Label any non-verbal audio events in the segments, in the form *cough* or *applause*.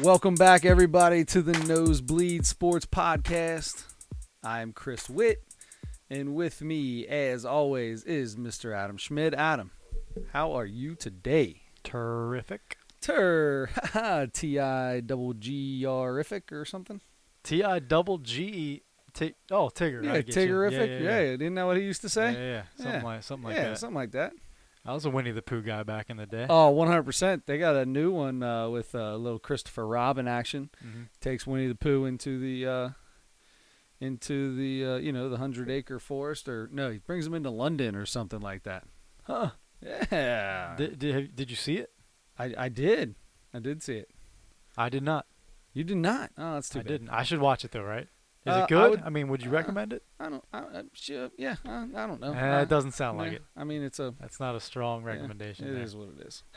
Welcome back, everybody, to the Nosebleed Sports Podcast. I'm Chris Witt, and with me, as always, is Mr. Adam Schmidt. Adam, how are you today? Terrific. Tur, T I double G R ific or something? T I double G. T- oh, Tigger. Yeah, I. Tiggerific. Yeah, Yeah, yeah, yeah. didn't that what he used to say? Yeah, yeah. Something like something like that. something like that. I was a Winnie the Pooh guy back in the day. Oh, 100%. They got a new one uh, with a little Christopher Robin action. Mhm. Takes Winnie the Pooh into the uh, into the uh, you know the hundred acre forest, or no, he brings him into London or something like that. Huh. Yeah, Did, did have- did you see it? I I did, I did see it. I did not. You did not. Oh, that's too I bad. didn't. I should watch it though, right? Is Uh, it good? would- I mean, would you uh, recommend it? I don't. I, I, sure, yeah, I, I don't know. I- it doesn't sound like yeah, it. I mean, it's a That's not a strong Yeah, recommendation. It there. is what it is. *laughs*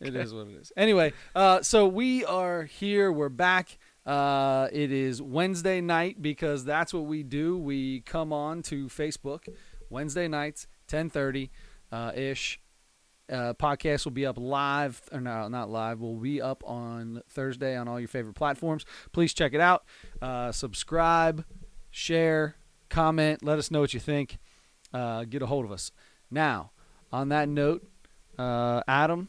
It is what it is. Anyway, uh, so we are here. We're back. Uh, it is Wednesday night because that's what we do. We come on to Facebook Wednesday nights, ten thirty uh, ish. Uh, podcast will be up live, or no, not live. Will be up on Thursday on all your favorite platforms. Please check it out. Uh, subscribe, share, comment. Let us know what you think. Uh, get a hold of us. Now, on that note, uh, Adam,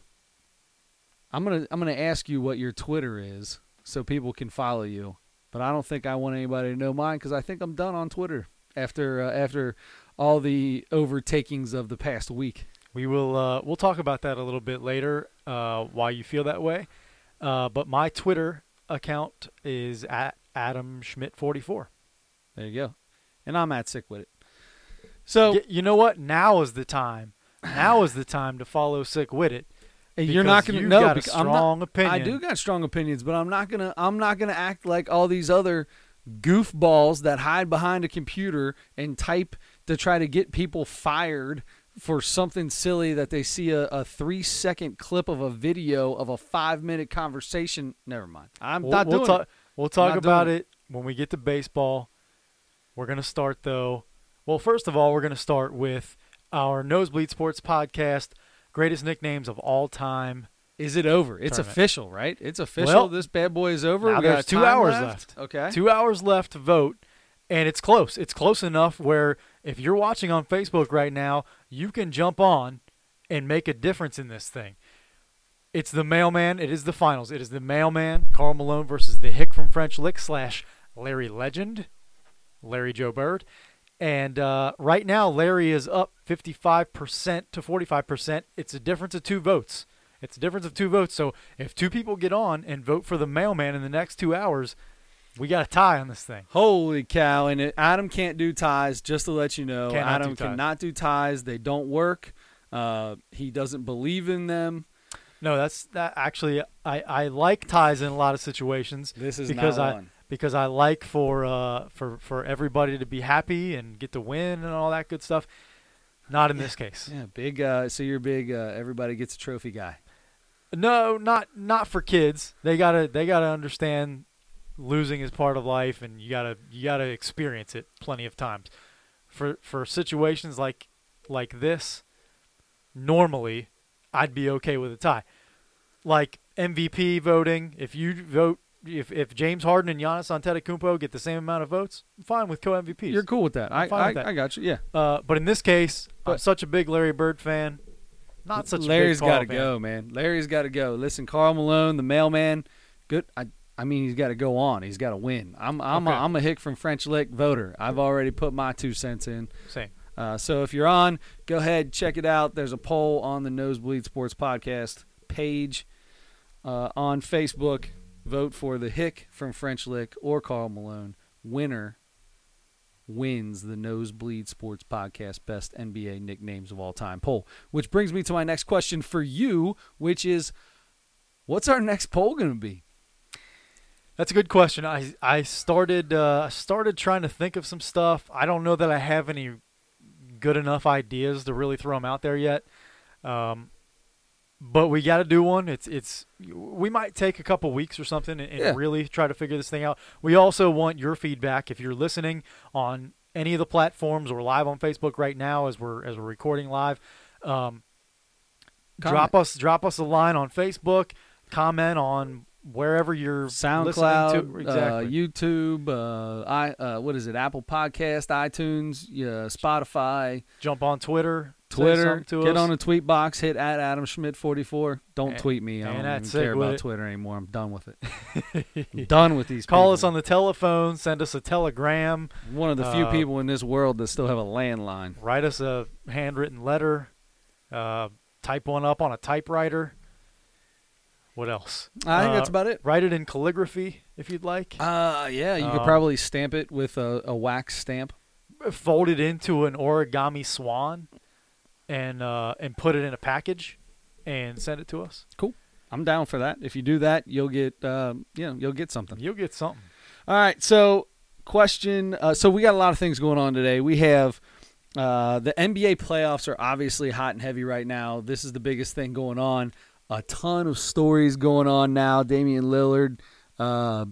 I'm gonna I'm gonna ask you what your Twitter is so people can follow you. But I don't think I want anybody to know mine because I think I'm done on Twitter after uh, after all the overtakings of the past week. We will. Uh, we'll talk about that a little bit later. Uh, why you feel that way? Uh, but my Twitter account is at Adam Schmidt forty four. There you go. And I'm at sick with it. So Y- you know what? Now is the time. Now is the time to follow Sick with it. you're not gonna you know got a because I'm not- strong opinion. I do got strong opinions, but I'm not gonna I'm not gonna act like all these other goofballs that hide behind a computer and type to try to get people fired for something silly that they see a, a three second clip of a video of a five minute conversation. Never mind. I'm We'll, not we'll doing talk. it. We'll talk about doing it when we get to baseball. We're gonna start though. Well, first of all, we're gonna start with our Nosebleed Sports podcast, greatest nicknames of all time. Is it over? It's Tournament. official, right? It's official. Well, this bad boy is over. now We got there's two hours left. left. Okay. Two hours left to vote, and it's close. It's close enough where if you're watching on Facebook right now, you can jump on and make a difference in this thing. It's the mailman. It is the finals. It is the mailman, Karl Malone versus the Hick from French Lick slash Larry Legend, Larry Joe Bird. And uh, right now, Larry is up 55% to 45%. It's a difference of two votes. It's a difference of two votes. So if two people get on and vote for the mailman in the next two hours, we got a tie on this thing. Holy cow! And it, Adam can't do ties. Just to let you know, Cannot Adam do cannot do ties. They don't work. Uh, he doesn't believe in them. No, that's that. Actually, I, I like ties in a lot of situations This is because I one. because I like for uh for for everybody to be happy and get to win and all that good stuff. Not in this case. Yeah, big. Uh, so you're big. Uh, everybody gets a trophy guy. No, not not for kids. They gotta they gotta understand losing is part of life, and you gotta you gotta experience it plenty of times. For for situations like like this, normally I'd be okay with a tie. Like MVP voting, if you vote if if James Harden and Giannis Antetokounmpo get the same amount of votes, I'm fine with co-MVPs. You're cool with that. I, I, with that. I got you. Yeah. uh, but in this case, I'm such a big Larry Bird fan. Not such Larry's a big Karl got to go, man. Larry's got to go. Listen, Karl Malone, the mailman, good. I, I mean, he's got to go on. He's got to win. I'm, I'm, Okay. a, I'm a Hick from French Lick voter. I've already put my two cents in. Same. Uh, so if you're on, go ahead check it out. There's a poll on the Nosebleed Sports Podcast page uh, on Facebook. Vote for the Hick from French Lick or Karl Malone. Winner wins the Nosebleed Sports Podcast Best NBA Nicknames of All Time poll. Which brings me to my next question for you, which is, what's our next poll going to be? That's a good question. I I started uh, started trying to think of some stuff. I don't know that I have any good enough ideas to really throw them out there yet. Um, but we got to do one. It's it's we might take a couple weeks or something and, and Yeah. really try to figure this thing out. We also want your feedback if you're listening on any of the platforms or live on Facebook right now as we're as we're recording live. Um, drop us drop us a line on Facebook, comment on wherever you're listening SoundCloud, to, uh. YouTube, uh, I uh, what is it? Apple Podcast, iTunes, yeah, Spotify, Jump on Twitter, Twitter. Get us. on a tweet box. Hit at Adam Schmidt forty four. Don't And- tweet me. I don't even care about it. Twitter anymore. I'm done with it. *laughs* I'm done with these. Call people. us on the telephone. Send us a telegram. One of the few uh, people in this world that still have a landline. Write us a handwritten letter. Uh, type one up on a typewriter. What else? I think Uh, that's about it. Write it in calligraphy if you'd like. Uh, yeah, you could Um, probably stamp it with a, a wax stamp. Fold it into an origami swan, and uh, and put it in a package, and send it to us. Cool. I'm down for that. If you do that, you'll get, uh, you know, you'll get something. You'll get something. All right. So, question. Uh, so we got a lot of things going on today. We have uh, the NBA playoffs are obviously hot and heavy right now. This is the biggest thing going on. A ton of stories going on now. Damian Lillard, uh,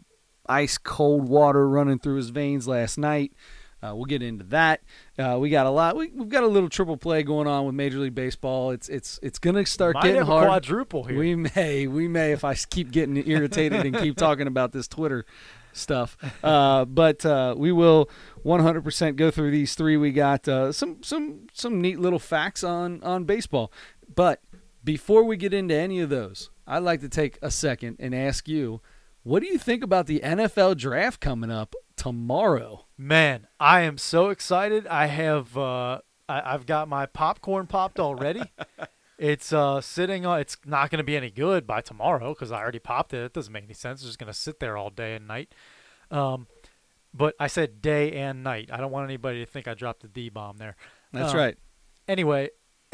ice cold water running through his veins last night. Uh, we'll get into that. Uh, we got a lot. We, we've got a little triple play going on with Major League Baseball. It's it's it's gonna start Might getting have hard. a quadruple here. We may, we may, if I keep getting irritated and keep talking about this Twitter stuff. Uh, but uh, we will 100% go through these three. We got uh, some some some neat little facts on on baseball. But before we get into any of those, I'd like to take a second and ask you, what do you think about the NFL draft coming up tomorrow? Man, I am so excited. I have uh, I, I've got my popcorn popped already. *laughs* it's uh, sitting on. It's not going to be any good by tomorrow because I already popped it. It doesn't make any sense. It's just going to sit there all day and night. Um, but I said day and night. I don't want anybody to think I dropped the D bomb there. That's Um, right. Anyway, *laughs*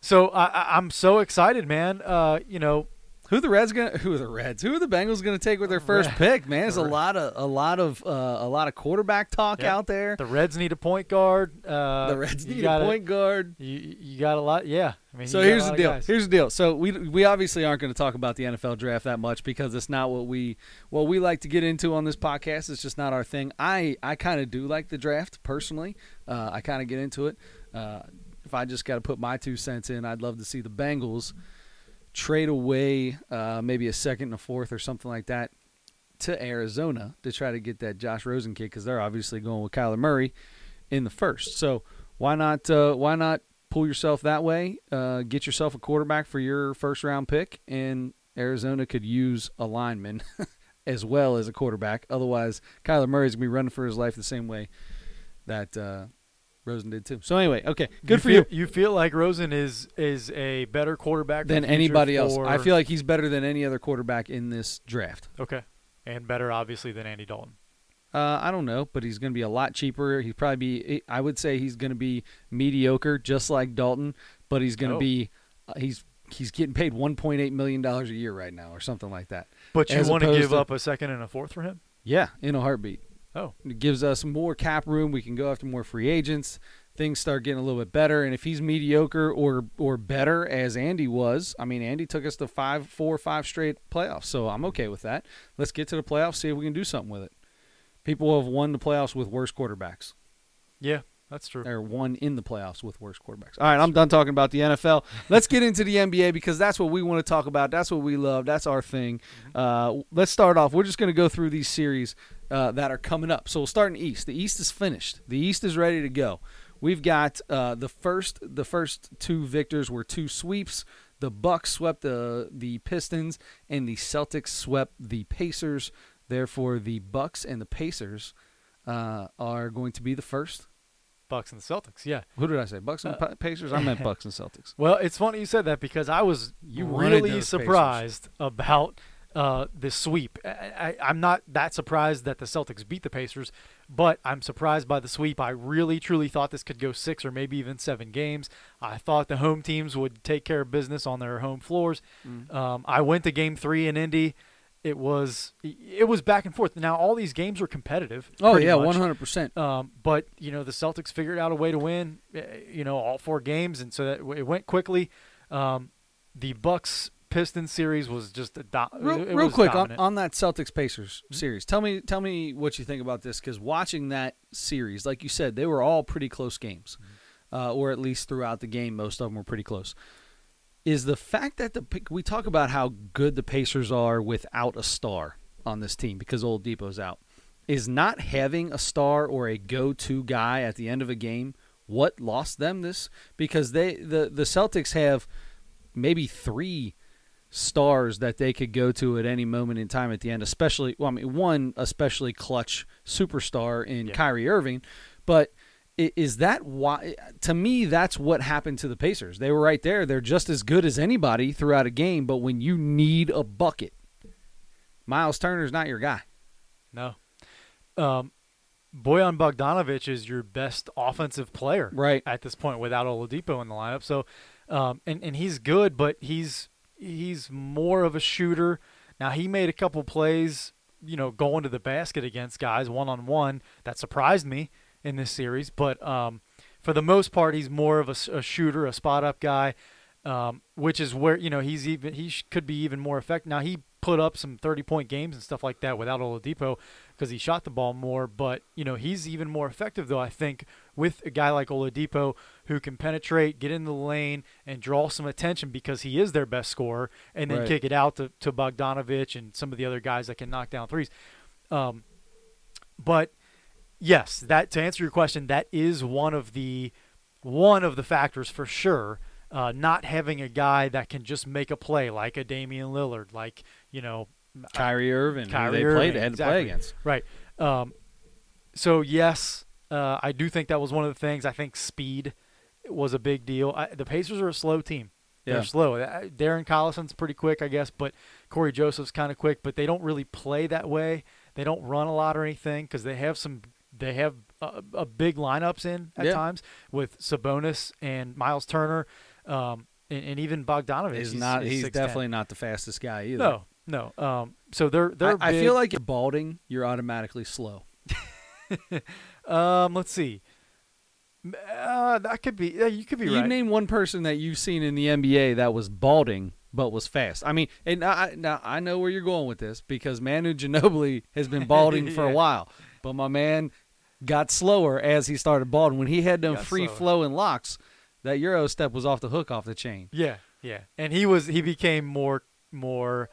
so I, I'm so excited, man. Uh, you know, Who the Reds gonna? Who are the Reds? Who are the Bengals gonna take with their first Red- pick? Man, there's a lot of a lot of uh, a lot of quarterback talk Yep. out there. the Reds need a point guard. Uh, the Reds you need got a point guard. You you got a lot. Yeah. I mean, So you got a here's the deal. guys. Here's the deal. So we we obviously aren't going to talk about the NFL draft that much because it's not what we what we like to get into on this podcast. It's just not our thing. I I kind of do like the draft personally. Uh, I kind of get into it. If I just got to put my two cents in, I'd love to see the Bengals trade away uh, maybe a second and a fourth or something like that to Arizona to try to get that Josh Rosen kid because they're obviously going with Kyler Murray in the first. So why not? Uh, why not pull yourself that way? Uh, get yourself a quarterback for your first round pick, and Arizona could use a lineman *laughs* as well as a quarterback. Otherwise, Kyler Murray's gonna be running for his life the same way that uh, Rosen did too. So anyway, okay, good for feel, you. You feel like Rosen is is a better quarterback Than anybody else, I feel like he's better than any other quarterback in this draft. okay, and better obviously than Andy Dalton. Uh, I don't know, but he's going to be a lot cheaper. He's probably be. I would say he's going to be mediocre, just like Dalton, but he's going to Oh. be. Uh, he's he's getting paid 1.8 million dollars a year right now, or something like that. But you As want to give to- up a second and a fourth for him? Yeah, in a heartbeat. Oh, It gives us more cap room. We can go after more free agents. Things start getting a little bit better, and if he's mediocre or or better as Andy was, I mean, Andy took us to five, four, five straight playoffs, so I'm okay with that. Let's get to the playoffs, see if we can do something with it. People have won the playoffs with worse quarterbacks. yeah, that's true. or won in the playoffs with worse quarterbacks. All right, I'm done talking about the NFL. Let's get into the NBA because that's what we want to talk about. That's what we love. That's our thing. Uh, let's start off. We're just going to go through these series uh, that are coming up. So we'll start in East. The East is finished. The East is ready to go. We've got uh, the first. The first two victors were two sweeps. The Bucks swept the the Pistons, and the Celtics swept the Pacers. Therefore, the Bucks and the Pacers uh, are going to be the first Bucks and the Celtics. Yeah. who did I say? Bucks and Uh, Pacers. I meant Bucks and Celtics. *laughs* Well, it's funny you said that because I was You really surprised about uh, the sweep. I, I'm not that surprised that the Celtics beat the Pacers, but I'm surprised by the sweep. I really, truly thought this could go six or maybe even seven games. I thought the home teams would take care of business on their home floors. Mm. Um, I went to Game Three in Indy. It was it was back and forth. Now all these games were competitive. Oh yeah, one hundred percent. Um, but you know the Celtics figured out a way to win, eh, you know, all four games, and so that it went quickly. Um, the Bucks Pistons series was just a do- Real, real quick on, on that Celtics Pacers Mhm. series. Tell me, tell me what you think about this because watching that series, like you said, they were all pretty close games, uh, or at least throughout the game, most of them were pretty close. is the fact that the we talk about how good the Pacers are without a star on this team because Oladipo's out. Is not having a star or a go-to guy at the end of a game what lost them this? Because they the the Celtics have maybe three stars that they could go to at any moment in time at the end, especially well, I mean one especially clutch superstar in Yeah. Kyrie Irving, but is that why to me that's what happened to the Pacers. They were right there. They're just as good as anybody throughout a game, but when you need a bucket, Miles Turner's not your guy. No. Um, Bojan Bogdanovich is your best offensive player Right. at this point without Oladipo in the lineup. So, um, and and he's good, but he's he's more of a shooter. Now he made a couple plays, you know, going to the basket against guys one on one that surprised me in this series. But um, for the most part, he's more of a shooter, a spot up guy, um, which is where you know he's even he could be even more effective. Now he put up some thirty point games and stuff like that without Oladipo because he shot the ball more. But you know he's even more effective though I think with a guy like Oladipo who can penetrate, get in the lane, and draw some attention because he is their best scorer, and then Right. kick it out to, to Bogdanovich and some of the other guys that can knock down threes. Um, but yes, that to answer your question, that is one of the one of the factors for sure. Uh, not having a guy that can just make a play like a Damian Lillard, like you know, Kyrie Irving, Kyrie they played Irving, had to play against. Right. Um, so yes, uh, I do think that was one of the things. I think speed was a big deal. I, the Pacers are a slow team. They're Yeah. slow. Uh, Darren Collison's pretty quick, I guess, but Cory Joseph's kind of quick. But they don't really play that way. They don't run a lot or anything because they have some. They have a, a big lineups in at Yeah. times with Sabonis and Miles Turner, um, and, and even Bogdanovich. He's not. He's 6'10". definitely not the fastest guy either. no, no. Um, so they're they're. I, I feel like you're balding. You're automatically slow. *laughs* Um, let's see. Uh, that could be. Yeah, you could be you right. name one person that you've seen in the NBA that was balding but was fast. I mean, and I, now I know where you're going with this because Manu Ginobili has been balding *laughs* for a while, but my man got slower as he started balding. When he had them free slower. flowing locks, that Euro step was off the hook off the chain. yeah, yeah. And he was. He became more more.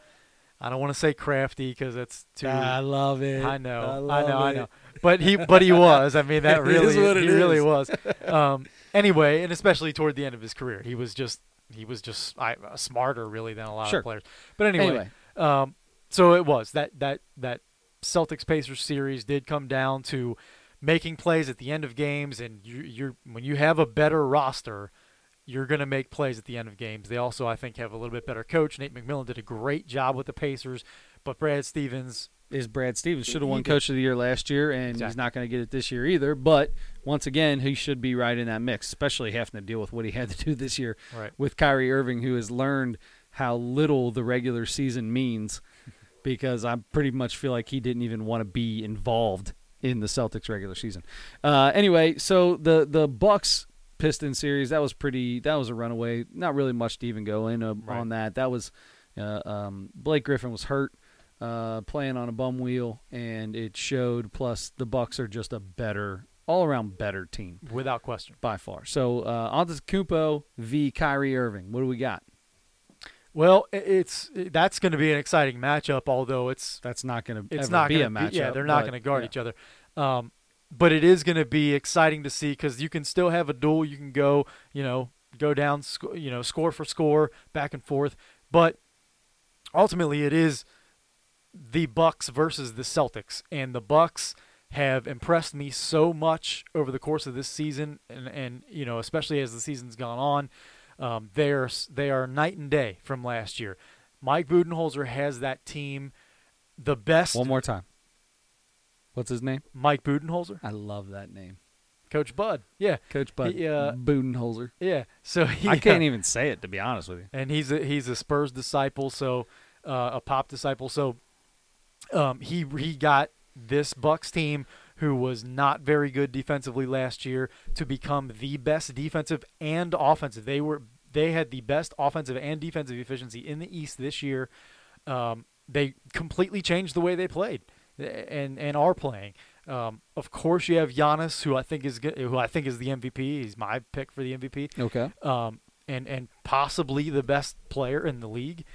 I don't want to say crafty because that's too. I love it. I know, I, love know, I know. But he, but he was. I mean, that *laughs* It really, is it he really was. *laughs* Um, anyway, and especially toward the end of his career, he was just, he was just I, smarter really than a lot Sure. of players. But anyway, Anyway, Um, so it was that that that Celtics Pacers series did come down to making plays at the end of games, and you, you're when you have a better roster, you're going to make plays at the end of games. They also, I think, have a little bit better coach. Nate McMillan did a great job with the Pacers, but Brad Stevens, is Brad Stevens should have won. Coach of the Year last year, and he's not going to get it this year either. But once again, he should be right in that mix, especially having to deal with what he had to do this year right? with Kyrie Irving, who has learned how little the regular season means, *laughs* because I pretty much feel like he didn't even want to be involved in the Celtics regular season. Uh, anyway, so the the Bucks Piston series that was pretty. That was a runaway. Not really much to even go in uh, Right. on that. That was uh, um, Blake Griffin was hurt. Uh, playing on a bum wheel, and it showed. Plus, the Bucks are just a better, all-around better team Without question. by far. So, uh, Antetokounmpo v. Kyrie Irving. What do we got? Well, it's that's going to be an exciting matchup. Although it's That's not going to it's not be gonna a matchup. yeah, they're not going to guard yeah. each other. Um, but it is going to be exciting to see because you can still have a duel. You can go, you know, go down, sc- you know, score for score, back and forth. But ultimately, it is the Bucks versus the Celtics, and the Bucks have impressed me so much over the course of this season, and and you know, especially as the season's gone on. Um, they are they are night and day from last year. Mike Budenholzer has that team the best. One more time. What's his name? Mike Budenholzer, I love that name. Coach Bud. Yeah, Coach Bud He, uh, Budenholzer. yeah. So he, I can't even say it to be honest with you. and he's a he's a Spurs disciple, so uh, a Pop disciple. So um, he he got this Bucks team, who was not very good defensively last year, to become the best defensive and offensive. They were they had the best offensive and defensive efficiency in the East this year. Um, they completely changed the way they played and and are playing. Um, of course, you have Giannis, who I think is who I think is the MVP. He's my pick for the MVP. Okay. Um, and and possibly the best player in the league.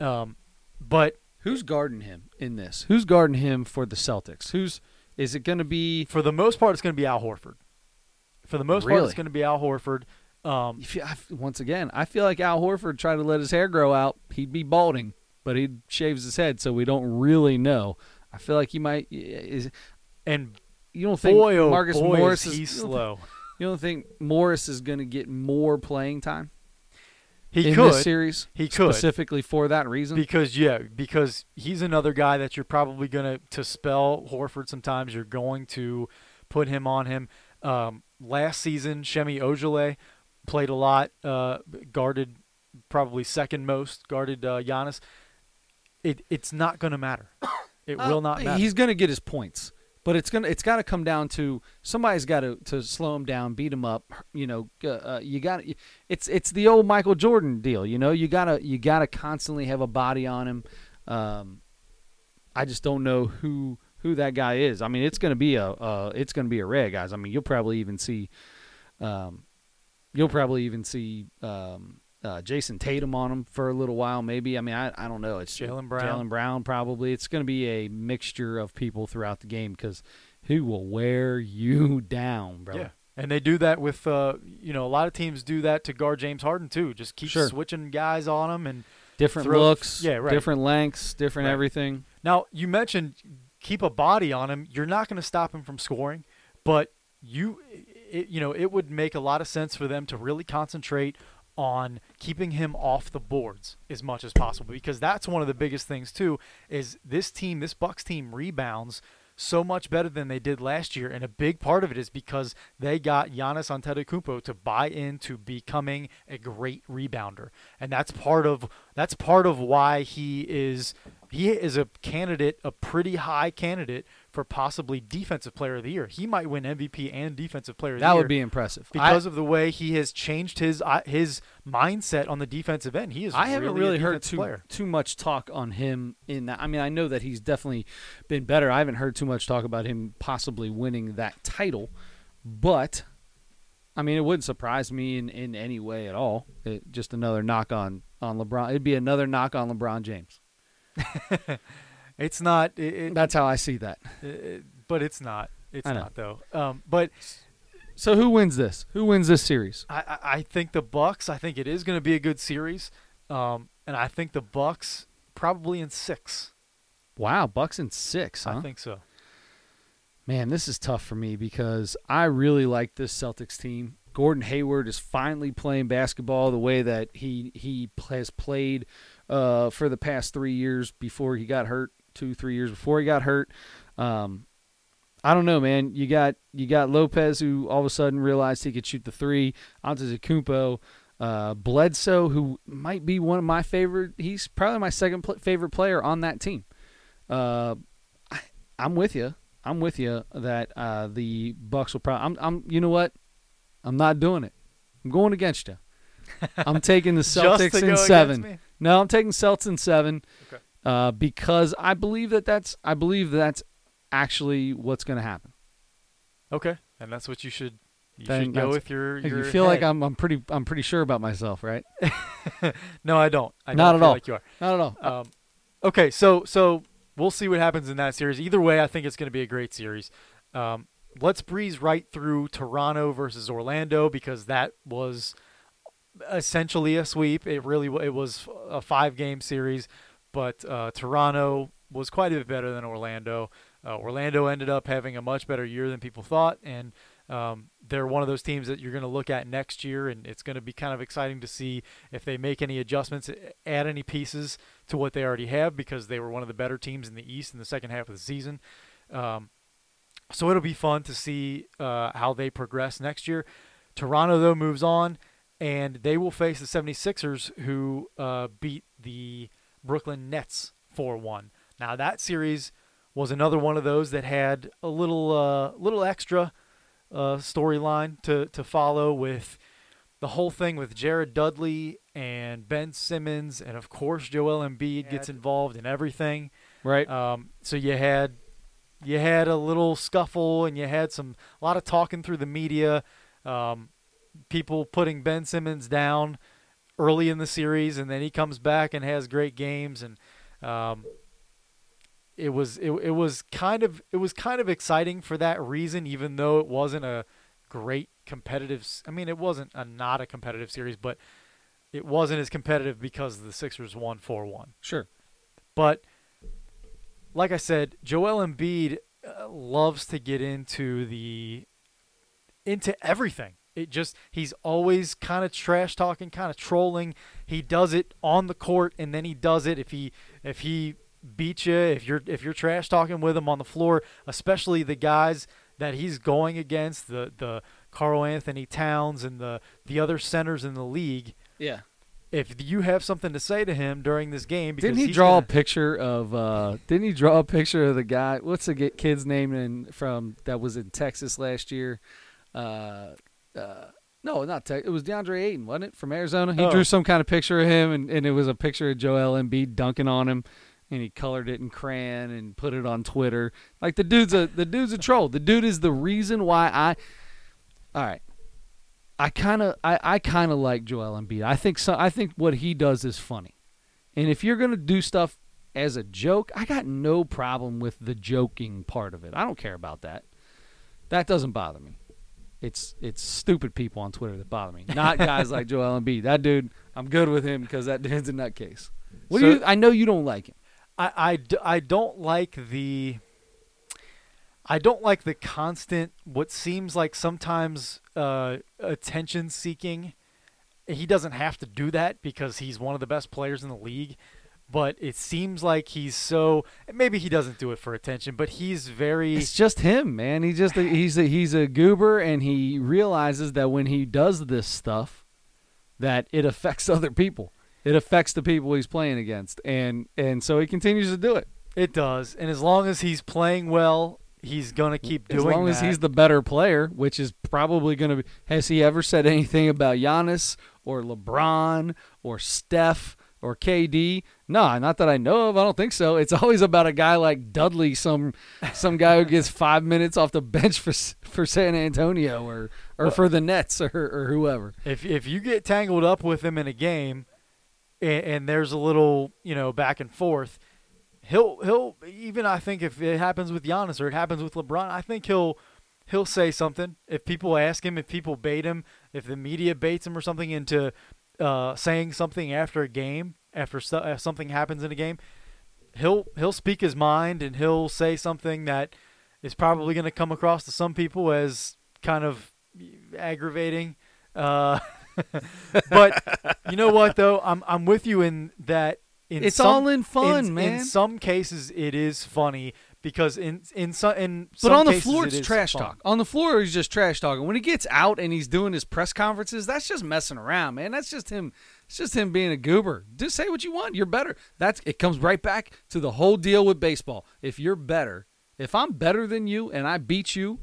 Um, but Who's guarding him in this? Who's guarding him for the Celtics? Who's is it going to be? for the most part, it's going to be Al Horford. For the most part, it's going to be Al Horford. Um, If you- I f- once again, I feel like Al Horford tried to let his hair grow out. He'd be balding, but he shaves his head, so we don't really know. I feel like he might. Is and you don't think boy, oh Marcus boy, Morris is is he you slow. You don't think Morris is going to get more playing time He in could. this series? He could. specifically for that reason. Because yeah, because he's another guy that you're probably gonna to spell Horford. Sometimes you're going to put him on him. Um, last season, Semi Ojeleye played a lot, uh, guarded probably second most, guarded uh, Giannis. It it's not gonna matter. It will not Uh, matter. He's going to get his points, but it's gonna it's got to come down to somebody's got to to slow him down, beat him up. You know, uh, uh, you got it's it's the old Michael Jordan deal. You know, you gotta you gotta constantly have a body on him. Um, I just don't know who who that guy is. I mean, it's going to be a uh, it's going to be a red guys. I mean, you'll probably even see, um, you'll probably even see um, uh, Jayson Tatum on him for a little while, maybe. I mean, I, I don't know. It's Jaylen Brown. Jaylen Brown probably. It's going to be a mixture of people throughout the game because he will wear you *laughs* down, bro. Yeah. And they do that with, uh, you know, a lot of teams do that to guard James Harden too. Just keep Sure. switching guys on him. And Different Throw- looks, yeah, right. different lengths, different Right. everything. now you mentioned keep a body on him. You're not going to stop him from scoring, but you, it, you know, it would make a lot of sense for them to really concentrate on keeping him off the boards as much as possible because that's one of the biggest things too. Is this team, this Bucks team, rebounds so much better than they did last year, and a big part of it is because they got Giannis Antetokounmpo to buy into becoming a great rebounder, and that's part of that's part of why he is he is a candidate, a pretty high candidate for possibly defensive player of the year. He might win MVP and defensive player of the That would be impressive. because of the way he has changed his uh, his mindset on the defensive end. He is I haven't really, really a heard too player. too much talk on him in that. I mean, I know that he's definitely been better. I haven't heard too much talk about him possibly winning that title, but I mean, it wouldn't surprise me in, in any way at all. It, just another knock on on LeBron. It'd be another knock on LeBron James. *laughs* It's not. It, it- That's how I see that. it- but it's not. It's not though. Um, but So who wins this? Who wins this series? I, I I think the Bucks. I think it is going to be a good series. Um, and I think the Bucks probably in six. Wow, Bucks in six, huh? I think so. Man, this is tough for me because I really like this Celtics team. Gordon Hayward is finally playing basketball the way that he he has played uh, for the past three years before he got hurt. Two, three years before he got hurt. Um, I don't know, man. You got you got Lopez who all of a sudden realized he could shoot the three. Antetokounmpo, uh, Bledsoe, who might be one of my favorite. He's probably my second pl- favorite player on that team. Uh, I, I'm with you. I'm with you that uh, the Bucks will probably. I'm, I'm. You know what? I'm not doing it. I'm going against you. *laughs* I'm taking the Celtics in seven. No, I'm taking Celtics in seven. Okay. Uh, because I believe that that's. I believe that's actually what's going to happen. Okay, and that's what you should. You Then should go with your. *laughs* your you feel like. I'm. I'm pretty. I'm pretty sure about myself, right? *laughs* No, I don't. I Not don't at feel all. Like you are. Not at all. Um, okay, so so we'll see what happens in that series. Either way, I think it's going to be a great series. Um, let's breeze right through Toronto versus Orlando because that was essentially a sweep. It really it was a five game series, but uh, Toronto was quite a bit better than Orlando. Uh, Orlando ended up having a much better year than people thought, and um, they're one of those teams that you're going to look at next year, and it's going to be kind of exciting to see if they make any adjustments, add any pieces to what they already have, because they were one of the better teams in the East in the second half of the season. Um, so it'll be fun to see uh, how they progress next year. Toronto, though, moves on, and they will face the 76ers, who uh, beat the Brooklyn Nets 4 1. Now, that series was another one of those that had a little uh, little extra uh, storyline to, to follow with the whole thing with Jared Dudley and Ben Simmons, and of course Joel Embiid gets involved in everything. right. Um, so you had you had a little scuffle, and you had some a lot of talking through the media. Um, people putting Ben Simmons down early in the series, and then he comes back and has great games, and um, it was it, it was kind of it was kind of exciting for that reason, even though it wasn't a great competitive. I mean, it wasn't a not a competitive series, but it wasn't as competitive because the Sixers won four one. Sure. But like I said, Joel Embiid uh, loves to get into the into everything. It just he's always kind of trash talking, kind of trolling. He does it on the court and then he does it if he if he beats you, if you're if you're trash talking with him on the floor, especially the guys that he's going against, the the Karl Anthony Towns and the the other centers in the league, Yeah. if you have something to say to him during this game because Didn't he draw gonna- a picture of? uh Didn't he draw a picture of the guy? What's the kid's name in from that was in Texas last year? Uh, uh, no, not Texas. It was DeAndre Ayton, wasn't it, from Arizona? He Oh. drew some kind of picture of him, and, and it was a picture of Joel Embiid dunking on him, and he colored it in crayon and put it on Twitter. Like the dude's a the dude's a troll. The dude is the reason why I. All right. I kind of I, I kind of like Joel Embiid. I think so. I think what he does is funny, and if you're gonna do stuff as a joke, I got no problem with the joking part of it. I don't care about that. That doesn't bother me. It's it's stupid people on Twitter that bother me, not guys like Joel Embiid. *laughs* That dude, I'm good with him because that *laughs* dude's a nutcase. What do you? I know you don't like him. I, I, d- I don't like the I don't like the constant what seems like sometimes uh, attention seeking. He doesn't have to do that because he's one of the best players in the league, but it seems like he's so maybe he doesn't do it for attention, but he's very It's just him, man. He just he's a, he's a goober, and he realizes that when he does this stuff, that it affects *laughs* other people. It affects the people he's playing against, and and so he continues to do it. it does. And as long as he's playing well, he's going to keep doing as long as he's the better player, which is probably going to be. Has he ever said anything about Giannis or LeBron or Steph or KD? No, not that I know of. I don't think so. It's always about a guy like Dudley, some some guy who gets *laughs* five minutes off the bench for for San Antonio or or Well- for the Nets or or whoever. if if you get tangled up with him in a game and, and there's a little you know back and forth he'll he'll even I think if it happens with Giannis or it happens with LeBron I think he'll he'll say something if people ask him if people bait him if the media baits him or something into uh, saying something after a game after so, if something happens in a game he'll he'll speak his mind and he'll say something that is probably going to come across to some people as kind of aggravating uh, *laughs* but you know what though I'm I'm with you in that in It's some, all in fun, in, man. In some cases it is funny because in in some in But some on the cases floor, it's is trash fun. talk. On the floor, he's just trash talking. When he gets out and he's doing his press conferences, that's just messing around, man. That's just him. It's just him being a goober. Just say what you want. You're better. That's it. Comes right back to the whole deal with baseball. If you're better, if I'm better than you and I beat you,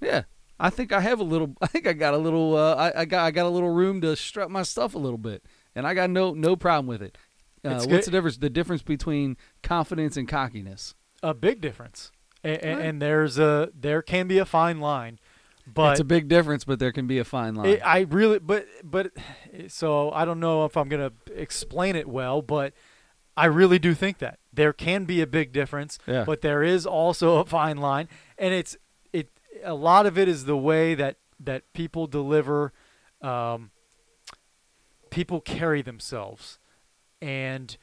yeah, I think I have a little. *laughs* I think I got a little. Uh, I, I got I got a little room to strut my stuff a little bit, and I got no no problem with it. Uh, what's good- the difference? The difference between confidence and cockiness. A big difference, and, Right. and there's a there can be a fine line, but it's a big difference, but there can be a fine line. It, I really, but but so I don't know if I'm gonna explain it well, but I really do think that there can be a big difference, Yeah. but there is also a fine line, and it's it. A lot of it is the way that that people deliver, um, people carry themselves, and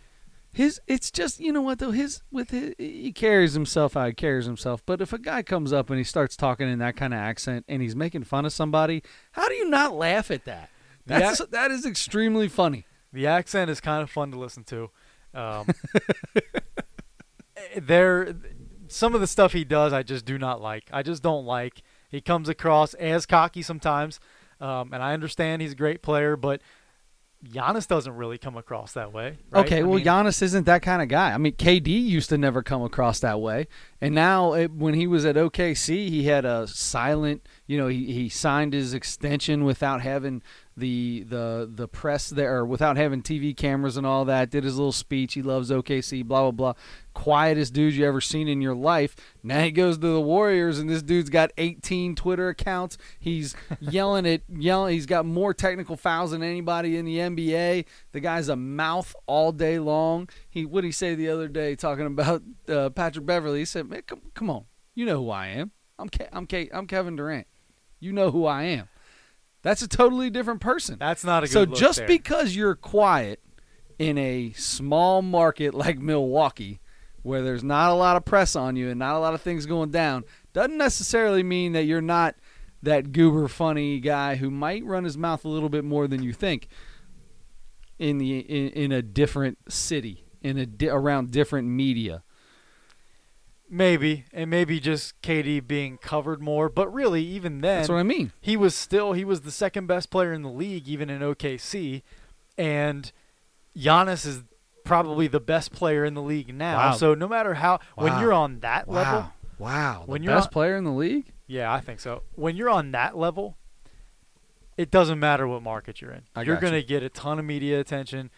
His it's just you know what though his with his, he carries himself how he carries himself. But if a guy comes up and he starts talking in that kind of accent and he's making fun of somebody, how do you not laugh at that? That's that is extremely funny. The accent is kind of fun to listen to. Um, *laughs* there, some of the stuff he does, I just do not like. I just don't like. He comes across as cocky sometimes, um, and I understand he's a great player, but Giannis doesn't really come across that way. right? Okay, I well mean, Giannis isn't that kind of guy. I mean, KD used to never come across that way, And now, it, when he was at OKC, he had a silent. You know, he, he signed his extension without having the the the press there, or without having TV cameras and all that. Did his little speech. He loves OKC. Blah blah blah. Quietest dude you ever seen in your life. Now he goes to the Warriors, and this dude's got 18 Twitter accounts. He's *laughs* yelling at yelling. He's got more technical fouls than anybody in the NBA. The guy's a mouth all day long. He what did he say the other day talking about uh, Patrick Beverley? He said, "Man, come, come on, you know who I am. I'm Ke- I'm Ke- I'm Kevin Durant. You know who I am." That's a totally different person. That's not a good so just there. because you're quiet in a small market *laughs* like Milwaukee, where there's not a lot of press on you and not a lot of things going down, doesn't necessarily mean that you're not that goober funny guy who might run his mouth a little bit more than you think in the in, in a different city in a di- around different media. Maybe and maybe just KD being covered more, but really even then That's what I mean. he was still he was the second best player in the league even in OKC and Giannis is probably the best player in the league now. Wow. So no matter how when you're on that level, Wow, wow, the When you're best on- player in the league. yeah, I think so. When you're on that level, it doesn't matter what market you're in. I you're going to you. get a ton of media attention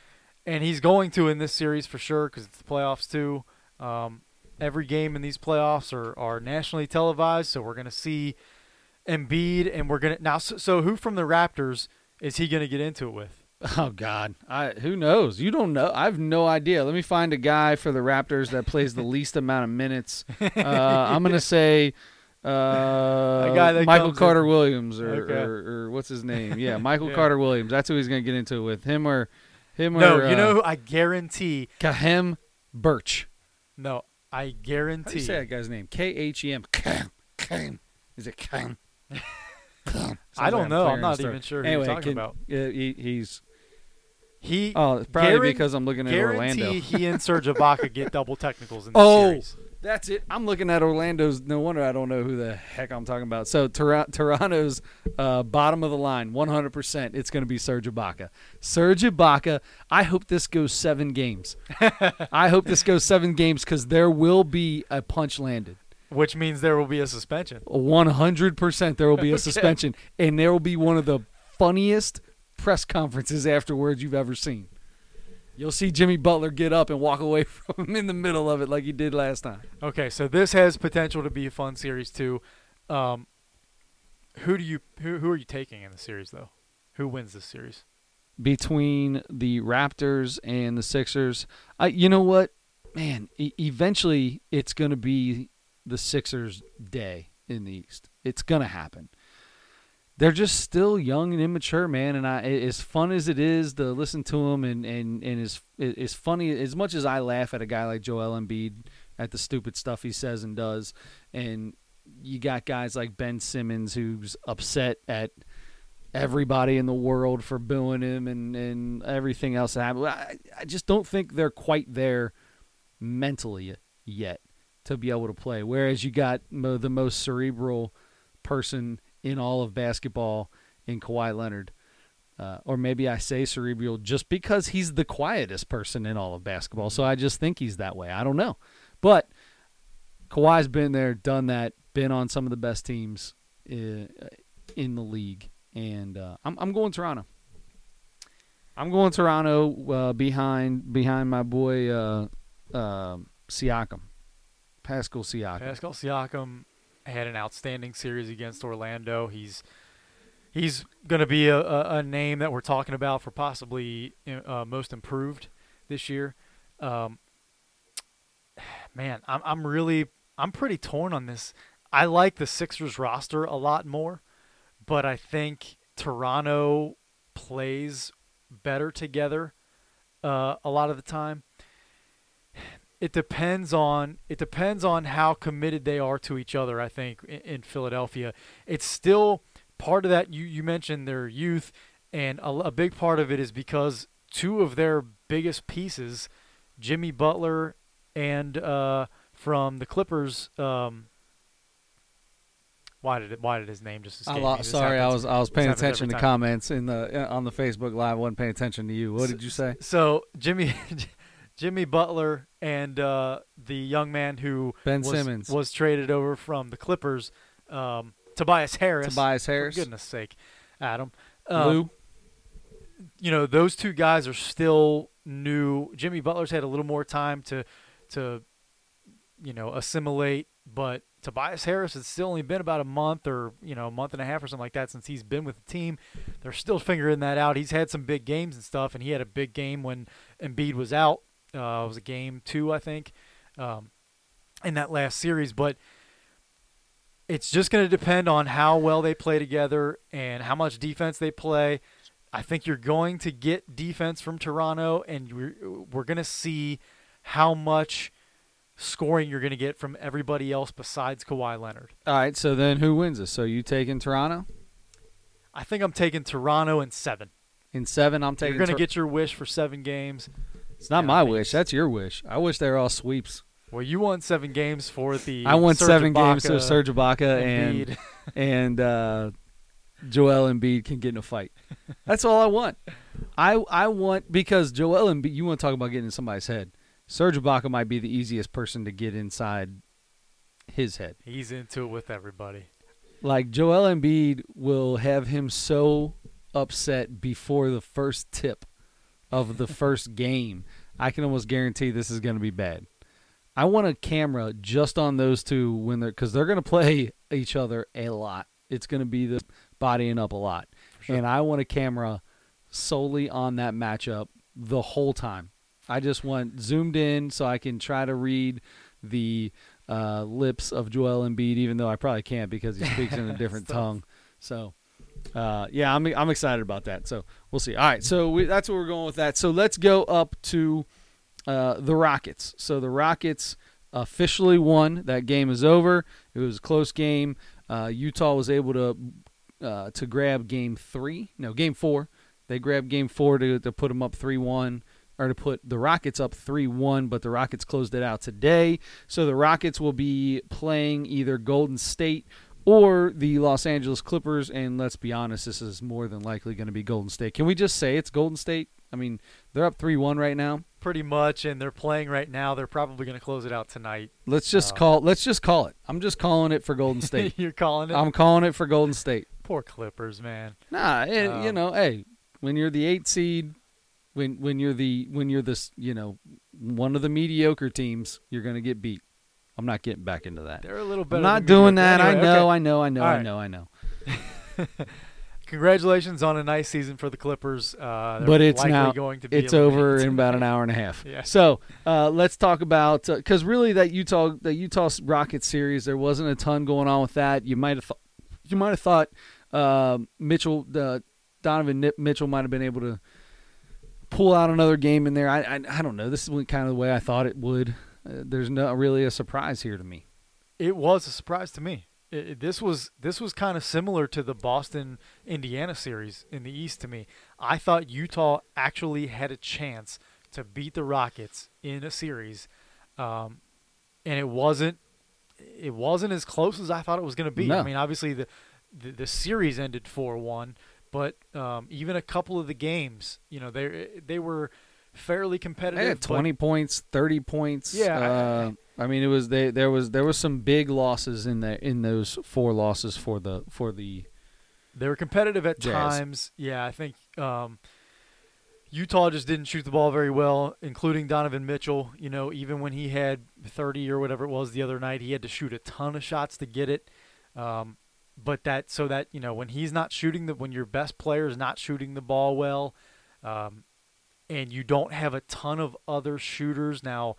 and he's going to in this series for sure cuz it's the playoffs too. Um, every game in these playoffs are, are nationally televised, so we're going to see Embiid and we're going to now so, so who from the Raptors is he going to get into it with? Oh God, I who knows? You don't know. I have no idea. Let me find a guy for the Raptors that plays the *laughs* least amount of minutes. *laughs* Uh, I'm gonna say uh, Michael Carter in- Williams or, Okay. or, or what's his name? Yeah, *laughs* Michael Yeah. Carter Williams. That's who he's gonna get into it with him or him No, or no. you know uh, who I guarantee. Kahem Birch. No, I How do guarantee. you say that guy's name? K H E M. Is it? Kahem. *laughs* I like don't I'm know. I'm not even sure who Anyway, you're talking can- about. uh, he, he's He oh, probably Guaran- because I'm looking at Orlando. he and Serge *laughs* Ibaka get double technicals in the Oh, series. That's it. I'm looking at Orlando's. No wonder I don't know who the heck I'm talking about. So Tor- Toronto's uh, bottom of the line, 100%. It's going to be Serge Ibaka. Serge Ibaka. I hope this goes seven games. *laughs* I hope this goes seven games because there will be a punch landed. Which means there will be a suspension. 100% there will be a *laughs* Okay. suspension, and there will be one of the funniest press conferences afterwards you've ever seen. You'll see Jimmy Butler get up and walk away *laughs* from him in the middle of it like he did last time. Okay, so this has potential to be a fun series too. Um, who do you who who are you taking in the series though? Who wins this series? between the Raptors and the Sixers. I, you know what, man? E- eventually, it's going to be the Sixers' day in the East. It's going to happen. They're just still young and immature, man. And I, as fun as it is to listen to them, and and and as as funny as much as I laugh at a guy like Joel Embiid at the stupid stuff he says and does, and you got guys like Ben Simmons who's upset at everybody in the world for booing him and, and everything else that happened. I, I just don't think they're quite there mentally yet to be able to play. Whereas you got the most cerebral person in all of basketball in Kawhi Leonard. Uh, or maybe I say cerebral just because he's the quietest person in all of basketball. So I just think he's that way. I don't know. But Kawhi's been there, done that, been on some of the best teams uh, in the league and uh, I'm I'm going Toronto. I'm going Toronto uh, behind behind my boy uh, uh, Siakam, Pascal Siakam. Pascal Siakam had an outstanding series against Orlando. He's he's going to be a, a, a name that we're talking about for possibly uh, most improved this year. Um, man, I'm I'm really I'm pretty torn on this. I like the Sixers roster a lot more, but I think Toronto plays better together uh, a lot of the time. It depends on it depends on how committed they are to each other. I think in, in Philadelphia, it's still part of that. You you mentioned their youth, and a, a big part of it is because two of their biggest pieces, Jimmy Butler and uh, from the Clippers. Um, why did it, why did his name just escape I me? lo- This sorry, I was I was paying attention to comments in the on the Facebook live. I wasn't paying attention to you. What did you say? So Jimmy *laughs* Jimmy Butler and uh, the young man who Ben was, Simmons. was traded over from the Clippers, um, Tobias Harris. Tobias Harris. For goodness sake, Adam. Um, Lou. you know those two guys are still new. Jimmy Butler's had a little more time to to you know assimilate, but Tobias Harris has still only been about a month or you know a month and a half or something like that since he's been with the team. They're still figuring that out. He's had some big games and stuff, and he had a big game when Embiid was out. Uh, it was a game two, I think, um, in that last series, but. It's just going to depend on how well they play together and how much defense they play. I think you're going to get defense from Toronto, and we're, we're going to see how much scoring you're going to get from everybody else besides Kawhi Leonard. All right. So then, who wins this? So you taking Toronto I think I'm taking Toronto in seven. in seven? I'm taking. you're going to Tor- get your wish for seven games. It's not Yeah, my I wish. That's your wish. I wish they're all sweeps. Well, you won seven games for the. I want Serge seven games so Serge Ibaka and *laughs* and uh, Joel Embiid can get in a fight. That's all I want. I I want because Joel Embiid. You want to talk about getting in somebody's head? Serge Ibaka might be the easiest person to get inside his head. He's into it with everybody. Like Joel Embiid will have him so upset before the first tip of the first game. I can almost guarantee this is going to be bad. I want a camera just on those two when they're because they're going to play each other a lot. It's going to be the bodying up a lot, sure. and I want a camera solely on that matchup the whole time. I just want zoomed in so I can try to read the uh, lips of Joel Embiid, even though I probably can't because he speaks in a *laughs* different tongue. So, uh, yeah, I'm I'm excited about that. So we'll see. All right, so we, that's where we're going with that. So let's go up to uh, the Rockets. So the Rockets officially won. That game is over. It was a close game. Uh, Utah was able to uh, to grab game three. No, game four. They grabbed game four to to put them up three one or to put the Rockets up 3 1, but the Rockets closed it out today. So the Rockets will be playing either Golden State or the Los Angeles Clippers. And let's be honest, this is more than likely going to be Golden State. Can we just say it's Golden State? I mean, they're up 3 1 right now. Pretty much, and they're playing right now. They're probably going to close it out tonight. Let's just Uh, call let's just call it. I'm just calling it for Golden *laughs* State. You're calling it? I'm calling it for Golden State. Poor Clippers, man. Nah, you Um, know, hey, when you're the 8 seed, when when you're the when you're this, you know, one of the mediocre teams, you're going to get beat. I'm not getting back into that. They're a little better. I'm not doing that. I know, okay. I know, I know, All I right. know, I know. *laughs* Congratulations on a nice season for the Clippers. Uh, But it's likely now- going to be It's over in about an hour and a half. *laughs* Yeah. So uh, let's talk about because really that Utah the Utah Rockets series there wasn't a ton going on with that. You might have thought you might have thought uh, Mitchell uh, Donovan Mitchell might have been able to pull out another game in there. I I, I don't know. This is kind of the way I thought it would. Uh, there's not really a surprise here to me. It was a surprise to me. It, it- this was this was kind of similar to the Boston Indiana series in the East to me. I thought Utah actually had a chance to beat the Rockets in a series, um, and it wasn't. It wasn't as close as I thought it was going to be. I mean, obviously the the, the series ended four one, but um, even a couple of the games, you know, they they were fairly competitive. They had but- 20 points, 30 points. Yeah, I- Uh, I mean, it was they, there was there was some big losses in the in those four losses for the for the They were competitive at Jazz. times. Yeah, I think um, Utah just didn't shoot the ball very well, including Donovan Mitchell. You know, even when he had 30 or whatever it was the other night, he had to shoot a ton of shots to get it. Um, but that so that you know when he's not shooting the when your best player is not shooting the ball well, um, and you don't have a ton of other shooters now.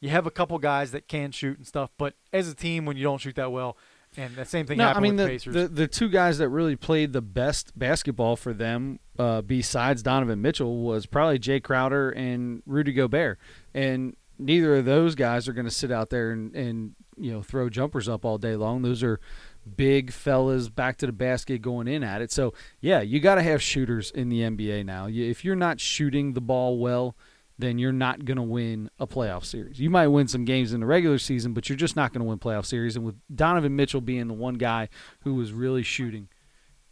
You have a couple guys that can shoot and stuff, but as a team, when you don't shoot that well, and the same thing no, I mean with the, Pacers. the the two guys that really played the best basketball for them, uh, besides Donovan Mitchell, was probably Jae Crowder and Rudy Gobert, and neither of those guys are going to sit out there and and you know throw jumpers up all day long. Those are big fellas back to the basket going in at it. So yeah, you got to have shooters in the NBA now. If you're not shooting the ball well, then you're not going to win a playoff series. You might win some games in the regular season, but you're just not going to win playoff series. And with Donovan Mitchell being the one guy who was really shooting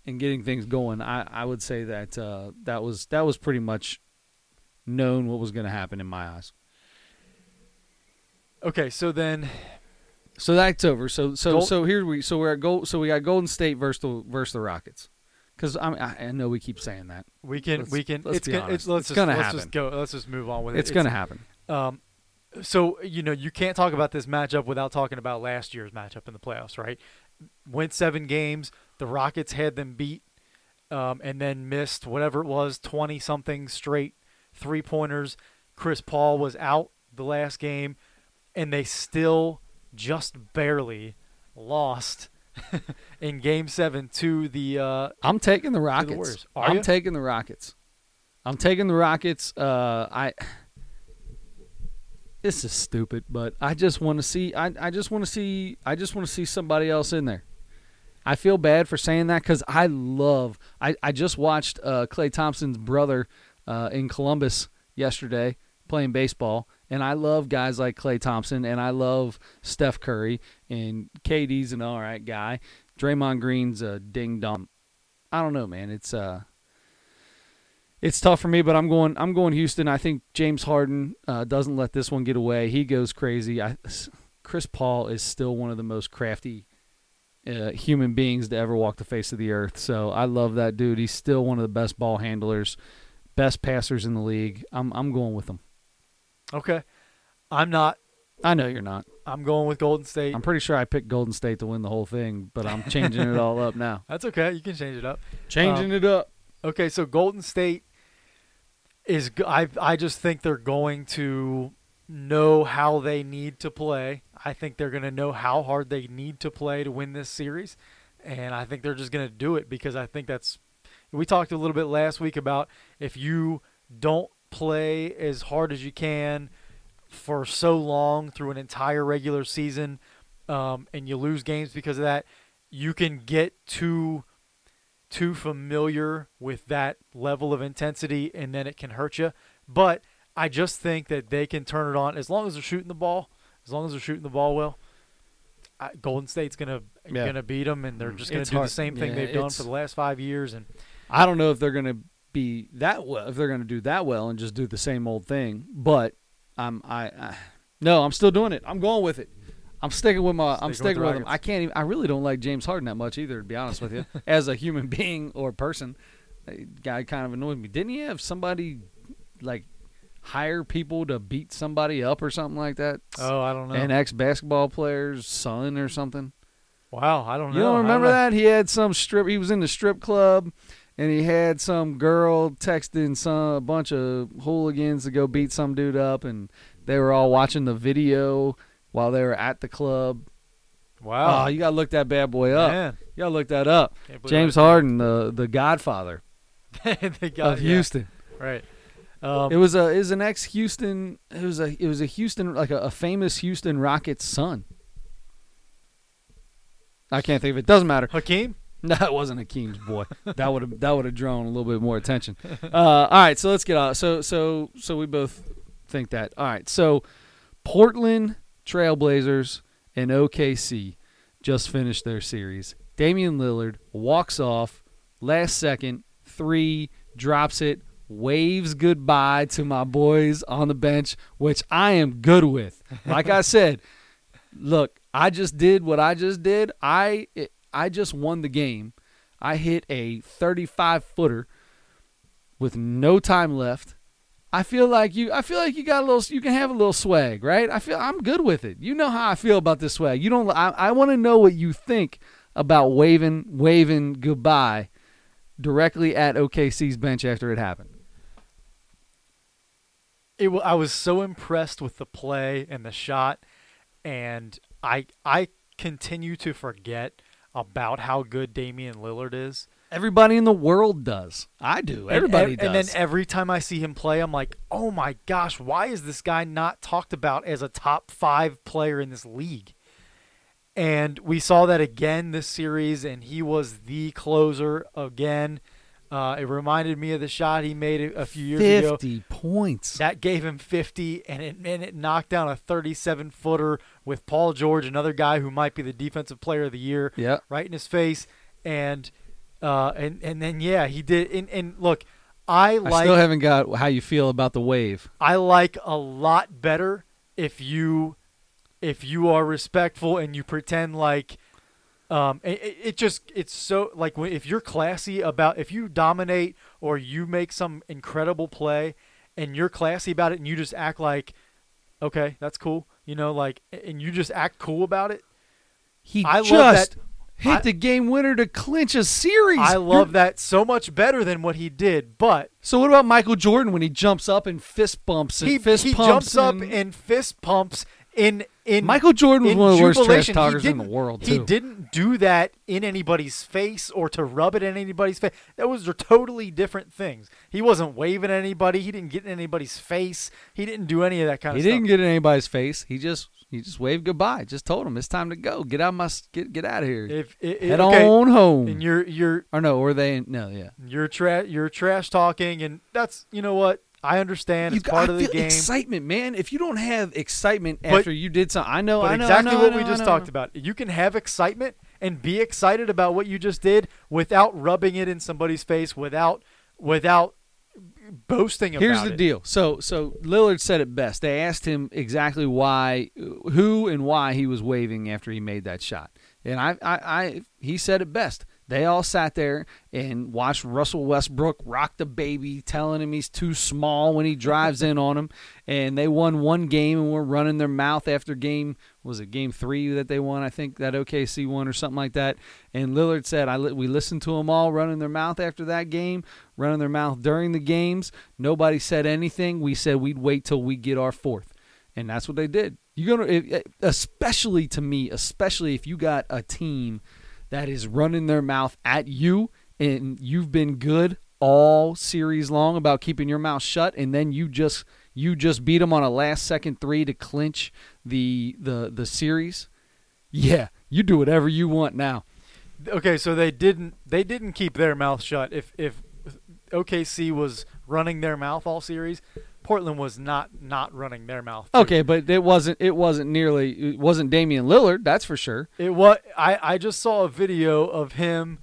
and getting things going, I, I would say that uh, that was that was pretty much known what was going to happen in my eyes. Okay, so then So that's over. So so Gold- so here we so we're at gold. So we got Golden State versus the versus the Rockets. Because I, mean, I I know we keep saying that we can Let's- we can let's it's be gonna honest. it's let's It's just gonna let's happen. just go let's just move on with it. it's, going to happen. Um, so you know you can't talk about this matchup without talking about last year's matchup in the playoffs, right? Went seven games. The Rockets had them beat, um, and then missed whatever it was, twenty something straight three pointers. Chris Paul was out the last game, and they still just barely lost *laughs* in Game Seven to the. Uh, I'm taking the. Rockets. Are I'm you? taking the Rockets. I'm taking the Rockets. Uh, I. This is stupid, but I just want to see. I, I just want to see. I just want to see somebody else in there. I feel bad for saying that because I love. I, I just watched uh, Klay Thompson's brother uh, in Columbus yesterday playing baseball, and I love guys like Klay Thompson, and I love Steph Curry, and KD's an all right guy. Draymond Green's a ding dong. I don't know, man. It's uh, it's tough for me, but I'm going. I'm going Houston. I think James Harden uh, doesn't let this one get away. He goes crazy. I, Chris Paul is still one of the most crafty uh, human beings to ever walk the face of the earth. So I love that dude. He's still one of the best ball handlers, best passers in the league. I'm I'm going with him. Okay, I'm not. I know you're not. I'm going with Golden State. I'm pretty sure I picked Golden State to win the whole thing, but I'm changing it all up *laughs* now. That's okay. You can change it up. Changing um, it up. Okay, so Golden State is. I I just think they're going to know how they need to play. I think they're going to know how hard they need to play to win this series, and I think they're just going to do it because I think that's. We talked a little bit last week about if you don't play as hard as you can for so long through an entire regular season, um, and you lose games because of that, you can get too too familiar with that level of intensity and then it can hurt you. But I just think that they can turn it on as long as they're shooting the ball, as long as they're shooting the ball well. I, Golden State's gonna Yeah. gonna beat them, and they're Mm. just gonna It's do the same thing Yeah, they've done for the last five years. And I don't know if they're going to be that well. If they're going to do that well and just do the same old thing, but I'm I, I no, I'm still doing it. I'm going with it. I'm sticking with my. I'm sticking the with, him. I can't. Even, I really don't like James Harden that much either. To be honest with you, *laughs* as a human being or person, that guy kind of annoyed me. Didn't he have somebody like hire people to beat somebody up or something like that? oh, I don't know. An ex basketball player's son or something. wow, I don't know. You don't remember know. that? He had some strip. He was in the strip club, and he had some girl texting some a bunch of hooligans to go beat some dude up, and they were all watching the video while they were at the club. Wow, Oh, you gotta look that bad boy up. man, You gotta look that up. James Harden, the the Godfather *laughs* they got, of yeah, Houston. right? Um, It was a is an ex Houston. It was a it was a Houston like a, a famous Houston Rockets son. I can't think of it. Doesn't matter. Hakeem. *laughs* No, it wasn't Hakeem's boy. that would have that would have drawn a little bit more attention. Uh, all right, so let's get out. So so so we both think that. All right, so Portland Trailblazers and OKC just finished their series. Damian Lillard walks off last second three, drops it, waves goodbye to my boys on the bench, which I am good with. Like I said, look, I just did what I just did. I I just won the game. I hit a 35 footer with no time left. I feel like you I feel like you got a little you can have a little swag, right? I feel I'm good with it. You know how I feel about this swag. You don't I, I want to know what you think about waving waving goodbye directly at OKC's bench after it happened. it, I was so impressed with the play and the shot, and I I continue to forget about how good Damian Lillard is. Everybody in the world does. I do. And Everybody ev- does. And then every time I see him play, I'm like, oh my gosh, why is this guy not talked about as a top five player in this league? And we saw that again this series, and he was the closer again. Uh, it reminded me of the shot he made a few years ago. 50 points. That gave him 50, and it, and it knocked down a 37 footer with Paul George, another guy who might be the defensive player of the year, Yeah. right in his face. And uh, and and then yeah, he did. And, and look, I I like still haven't got how you feel about the wave. I like a lot better if you if you are respectful and you pretend like um it, it just it's so like if you're classy about if you dominate or you make some incredible play and you're classy about it and you just act like okay that's cool you know like and you just act cool about it He I just hit I- the game winner to clinch a series. i You're- love that so much better than what he did but So what about Michael Jordan when he jumps up and fist bumps and he, fist he pumps jumps up and- and fist pumps in in Michael Jordan was one of the worst trash talkers in the world He didn't do that in anybody's face or to rub it in anybody's face. That was are totally different things. He wasn't waving at anybody. He didn't get in anybody's face. He didn't do any of that kind He of stuff. He didn't get in anybody's face. He just he just waved goodbye. Just told him it's time to go. Get out my get get out of here. If it, Head okay, on home. and you're you're or no, or they no, yeah. you're tra- you're trash talking, and that's you know what I understand. You It's part I of the feel game. excitement, man. If you don't have excitement But- after you did something, I know, But I know, exactly I know, what I we just talked about. You can have excitement and be excited about what you just did without rubbing it in somebody's face, without without boasting about Here's the it. deal. So so Lillard said it best. They asked him exactly why, who and why he was waving after he made that shot, and I, I, I he said it best. They all sat there and watched Russell Westbrook rock the baby, telling him he's too small when he drives in on him. *laughs* And they won one game and were running their mouth after game. Was it game three that they won? I think that OKC won or something like that. And Lillard said, "I we listened to them all running their mouth after that game, running their mouth during the games. Nobody said anything. We said we'd wait till we get our fourth, and that's what they did. You're gonna, eh, especially to me, especially if you got a team that is running their mouth at you, and you've been good all series long about keeping your mouth shut, and then you just you just beat them on a last second three to clinch the the the series. Yeah, you do whatever you want now. Okay, so they didn't they didn't keep their mouth shut. If if OKC was running their mouth all series, Portland was not not running their mouth. too. Okay, but it wasn't it wasn't nearly it wasn't Damian Lillard, that's for sure. It was I, I just saw a video of him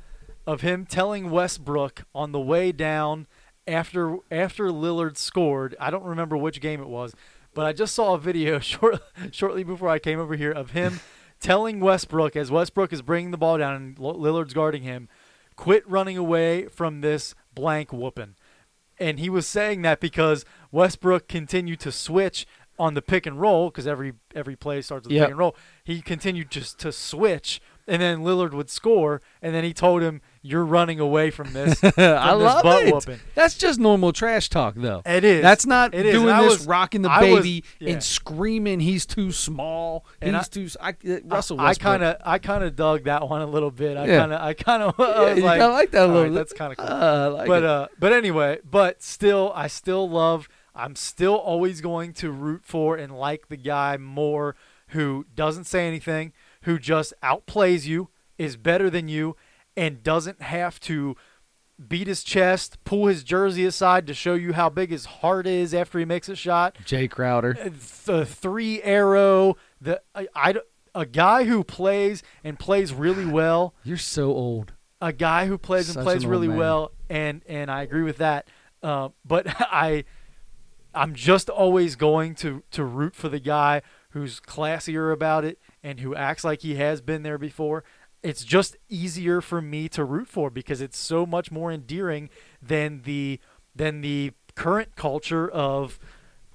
of him telling Westbrook on the way down after after Lillard scored. I don't remember which game it was, but I just saw a video *laughs* short, shortly before I came over here of him *laughs* telling Westbrook as Westbrook is bringing the ball down and Lillard's guarding him, quit running away from this blank whooping. And he was saying that because Westbrook continued to switch on the pick and roll because every every play starts with Yep. pick and roll. He continued just to switch, and then Lillard would score, and then he told him, "You're running away from this." *laughs* from I this love butt it. whooping. That's just normal trash talk though. It is. That's not It doing this was- rocking the I was- baby yeah. and screaming he's too small. And he's I- too s- I, uh, Russell I kind of I kind of dug that one a little bit. I Yeah. kind of I kind of *laughs* yeah, I was like, kinda like that a little right, bit. that's kind of cool. Uh, I like but it. uh, but anyway, but still, I still love. I'm still always going to root for and like the guy more who doesn't say anything, who just outplays you, is better than you, and doesn't have to beat his chest, pull his jersey aside to show you how big his heart is after he makes a shot. Jae Crowder. Uh, The three arrow, the I, I a guy who plays and plays really well You're so old. a guy who plays and plays an really man. well, and and I agree with that. Uh, but *laughs* I, I'm just always going to to root for the guy who's classier about it and who acts like he has been there before. It's just easier for me to root for because it's so much more endearing than the than the current culture of.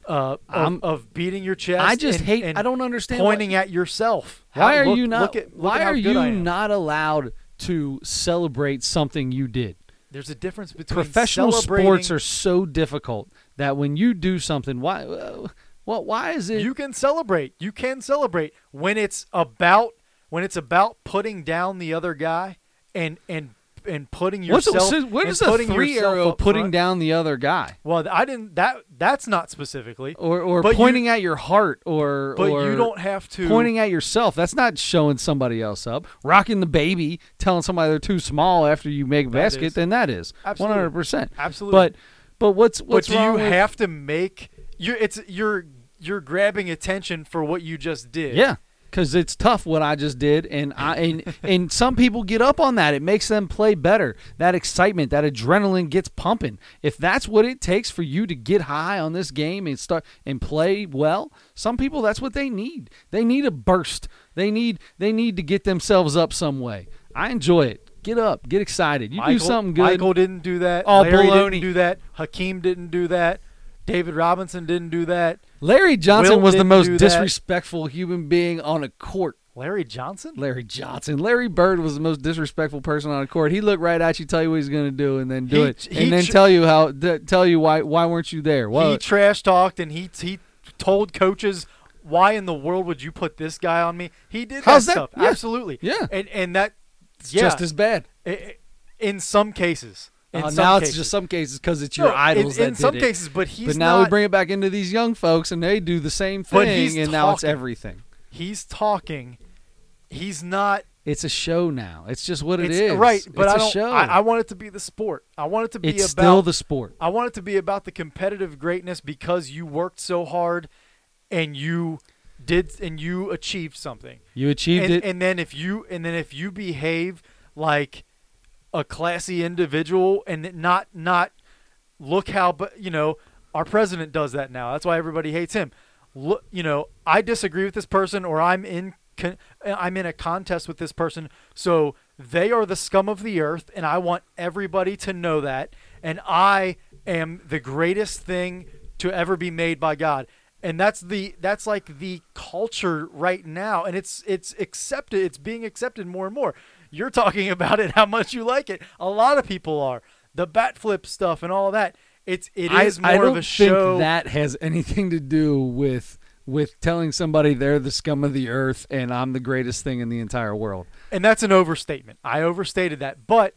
Uh, of, of beating your chest. I just and- hate. and I don't understand. pointing at yourself. Why How- are look- you not? Look at, look why are you not allowed to celebrate something you did? There's a difference between Professional sports are so difficult that when you do something, why? Uh, well, why is it? you can celebrate. You can celebrate when it's about when it's about putting down the other guy and and and putting what's yourself. so what is a putting three arrow putting front. down the other guy? Well, I didn't. That that's not specifically. or or But you- pointing at your heart or But or you don't have to. pointing at yourself. That's not showing somebody else up. Rocking the baby, telling somebody they're too small after you make a basket, is. then that is absolutely, 100% absolutely. But but what's but what's do you with- have to make you? It's you're you're grabbing attention for what you just did. Yeah, because it's tough what I just did, and I and and some people get up on that. It makes them play better. That excitement, that adrenaline gets pumping. If that's what it takes for you to get high on this game and start and play well, some people that's what they need. They need a burst. They need they need to get themselves up some way. I enjoy it. Get up, get excited. You do something good. Michael didn't do that. Oh, Larry baloney. didn't do that. Hakeem didn't do that. David Robinson didn't do that. Larry Johnson Wilt was the most disrespectful human being on a court. Larry Johnson? Larry Johnson. Larry Bird was the most disrespectful person on a court. He looked right at you, tell you what he's going to do, and then do He- it, he and then tr- tell you how, th- tell you why, why weren't you there? He trash talked and he he told coaches, "Why in the world would you put this guy on me?" He did How's that that? stuff. Yeah. Absolutely. Yeah. And and that yeah. just as bad. i- i- in some cases. Uh, now cases. it's just some cases because it's your No, idols in, that in some it. cases, but he's but now not, we bring it back into these young folks, and they do the same thing, and now it's talking. everything. he's talking. He's not It's a show now. It's just what it it's, right, but it's I a don't. show. I, I want it to be the sport. I want it to be it's about still the sport. I want it to be about the competitive greatness because you worked so hard and you did and you achieved something. You achieved And, it. and then if you and then if you behave like a classy individual and not not look how but you know our president does that now. That's why everybody hates him. Look, you know, I disagree with this person or I'm in con- I'm in a contest with this person. So they are the scum of the earth and I want everybody to know that and I am the greatest thing to ever be made by God. And that's the that's like the culture right now and it's it's accepted it's being accepted more and more. You're talking about it how much you like it. A lot of people are. The bat flip stuff and all that. It's it I, is more I don't of a think show. that has anything to do with with telling somebody they're the scum of the earth and I'm the greatest thing in the entire world. and that's an overstatement. I overstated that, but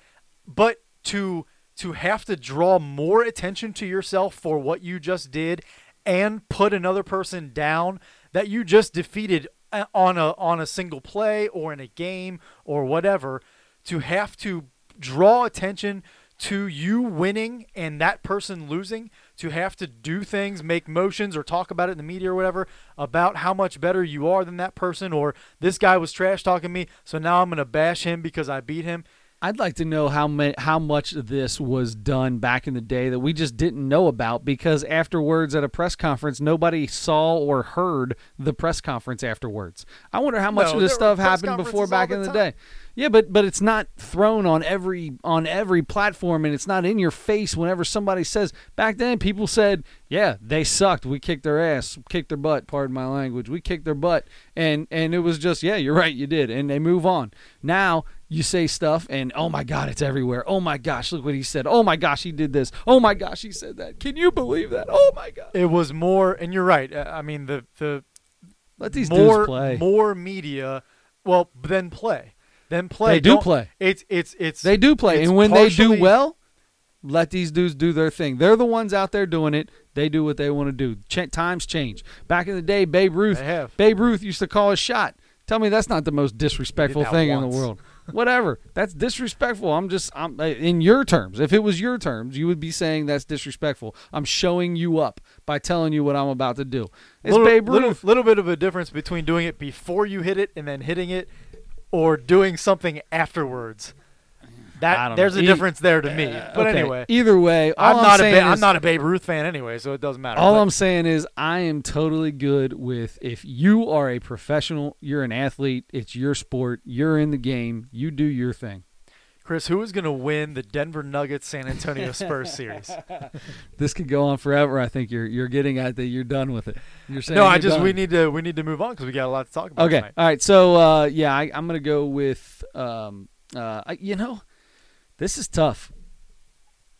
but to to have to draw more attention to yourself for what you just did and put another person down that you just defeated Uh, on a on a single play or in a game or whatever to have to draw attention to you winning and that person losing to have to do things make motions or talk about it in the media or whatever about how much better you are than that person or this guy was trash talking me so now i'm going to bash him because i beat him I'd like to know how ma- how much of this was done back in the day that we just didn't know about because afterwards at a press conference nobody saw or heard the press conference afterwards. I wonder how much No, of this stuff happened before back in the the day. Yeah, but but it's not thrown on every on every platform and it's not in your face whenever somebody says back then people said, "Yeah, they sucked. We kicked their ass, kicked their butt, pardon my language. We kicked their butt." And and it was just, "Yeah, you're right, you did." And they move on. Now you say stuff and oh my god it's everywhere. Oh my gosh look what he said. Oh my gosh he did this. Oh my gosh he said that. Can you believe that? Oh my god. It was more and you're right. Uh, i mean the the let these more dudes play. more media well then play. Then play. They do Don't- play. it's it's it's they do play. and when they do well let these dudes do their thing. They're the ones out there doing it. They do what they want to do. Ch- times change. Back in the day babe ruth babe ruth used to call a shot. Tell me that's not the most disrespectful thing in the world whatever. That's disrespectful. I'm just i'm uh, in your terms. If it was your terms you would be saying that's disrespectful. I'm showing you up by telling you what i'm about to do. It's little, babe little, ruth little bit of a difference between doing it before you hit it and then hitting it or doing something afterwards that there's know. a difference there to me but Okay, anyway either way I'm I'm, not a ba- I'm not a Babe Ruth fan anyway so it doesn't matter All but I'm saying is, I am totally good with if you are a professional, you're an athlete, it's your sport, you're in the game, you do your thing. Chris who is going to win the Denver Nuggets San Antonio Spurs *laughs* series This could go on forever. I think you're you're getting at that. You're done with it. You're saying no I just we need to we need to move on because we got a lot to talk about Okay, tonight. all right. So uh, yeah, I, I'm gonna go with um, uh, you know, this is tough.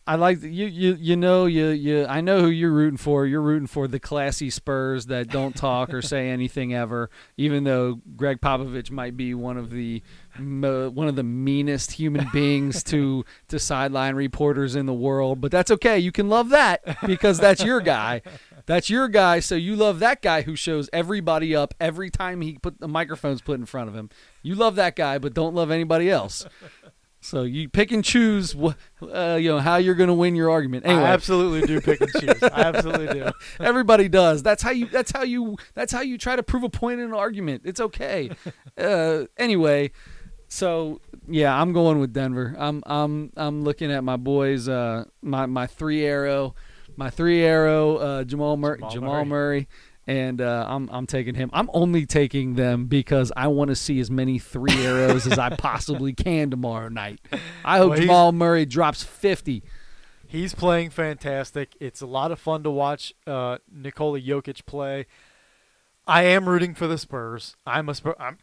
I like you you you know you you I know who you're rooting for. You're rooting for the classy Spurs that don't talk or say *laughs* anything ever. Even though Gregg Popovich might be one of the one of the meanest human beings to *laughs* to sideline reporters in the world, but that's okay. You can love that because that's your guy. That's your guy. So you love that guy who shows everybody up every time he put the microphone's put in front of him. You love that guy, but don't love anybody else. So you pick and choose, wh- uh, you know, how you're going to win your argument. Anyway, I absolutely do pick and choose. I *laughs* absolutely do. everybody does. That's how you. That's how you. That's how you try to prove a point in an argument. It's okay. *laughs* uh, anyway, so yeah, I'm going with Denver. I'm I'm I'm looking at my boys. Uh, my my three arrow, my three arrow. Uh, Jamal Murray. Jamal Jamal, Murray. And uh, I'm I'm taking him. I'm only taking them because I want to see as many three arrows as I *laughs* possibly can tomorrow night. I hope Well, Jamal Murray drops 50. He's playing fantastic. It's a lot of fun to watch uh, Nikola Jokic play. I am rooting for the Spurs. I'm a Spur. I'm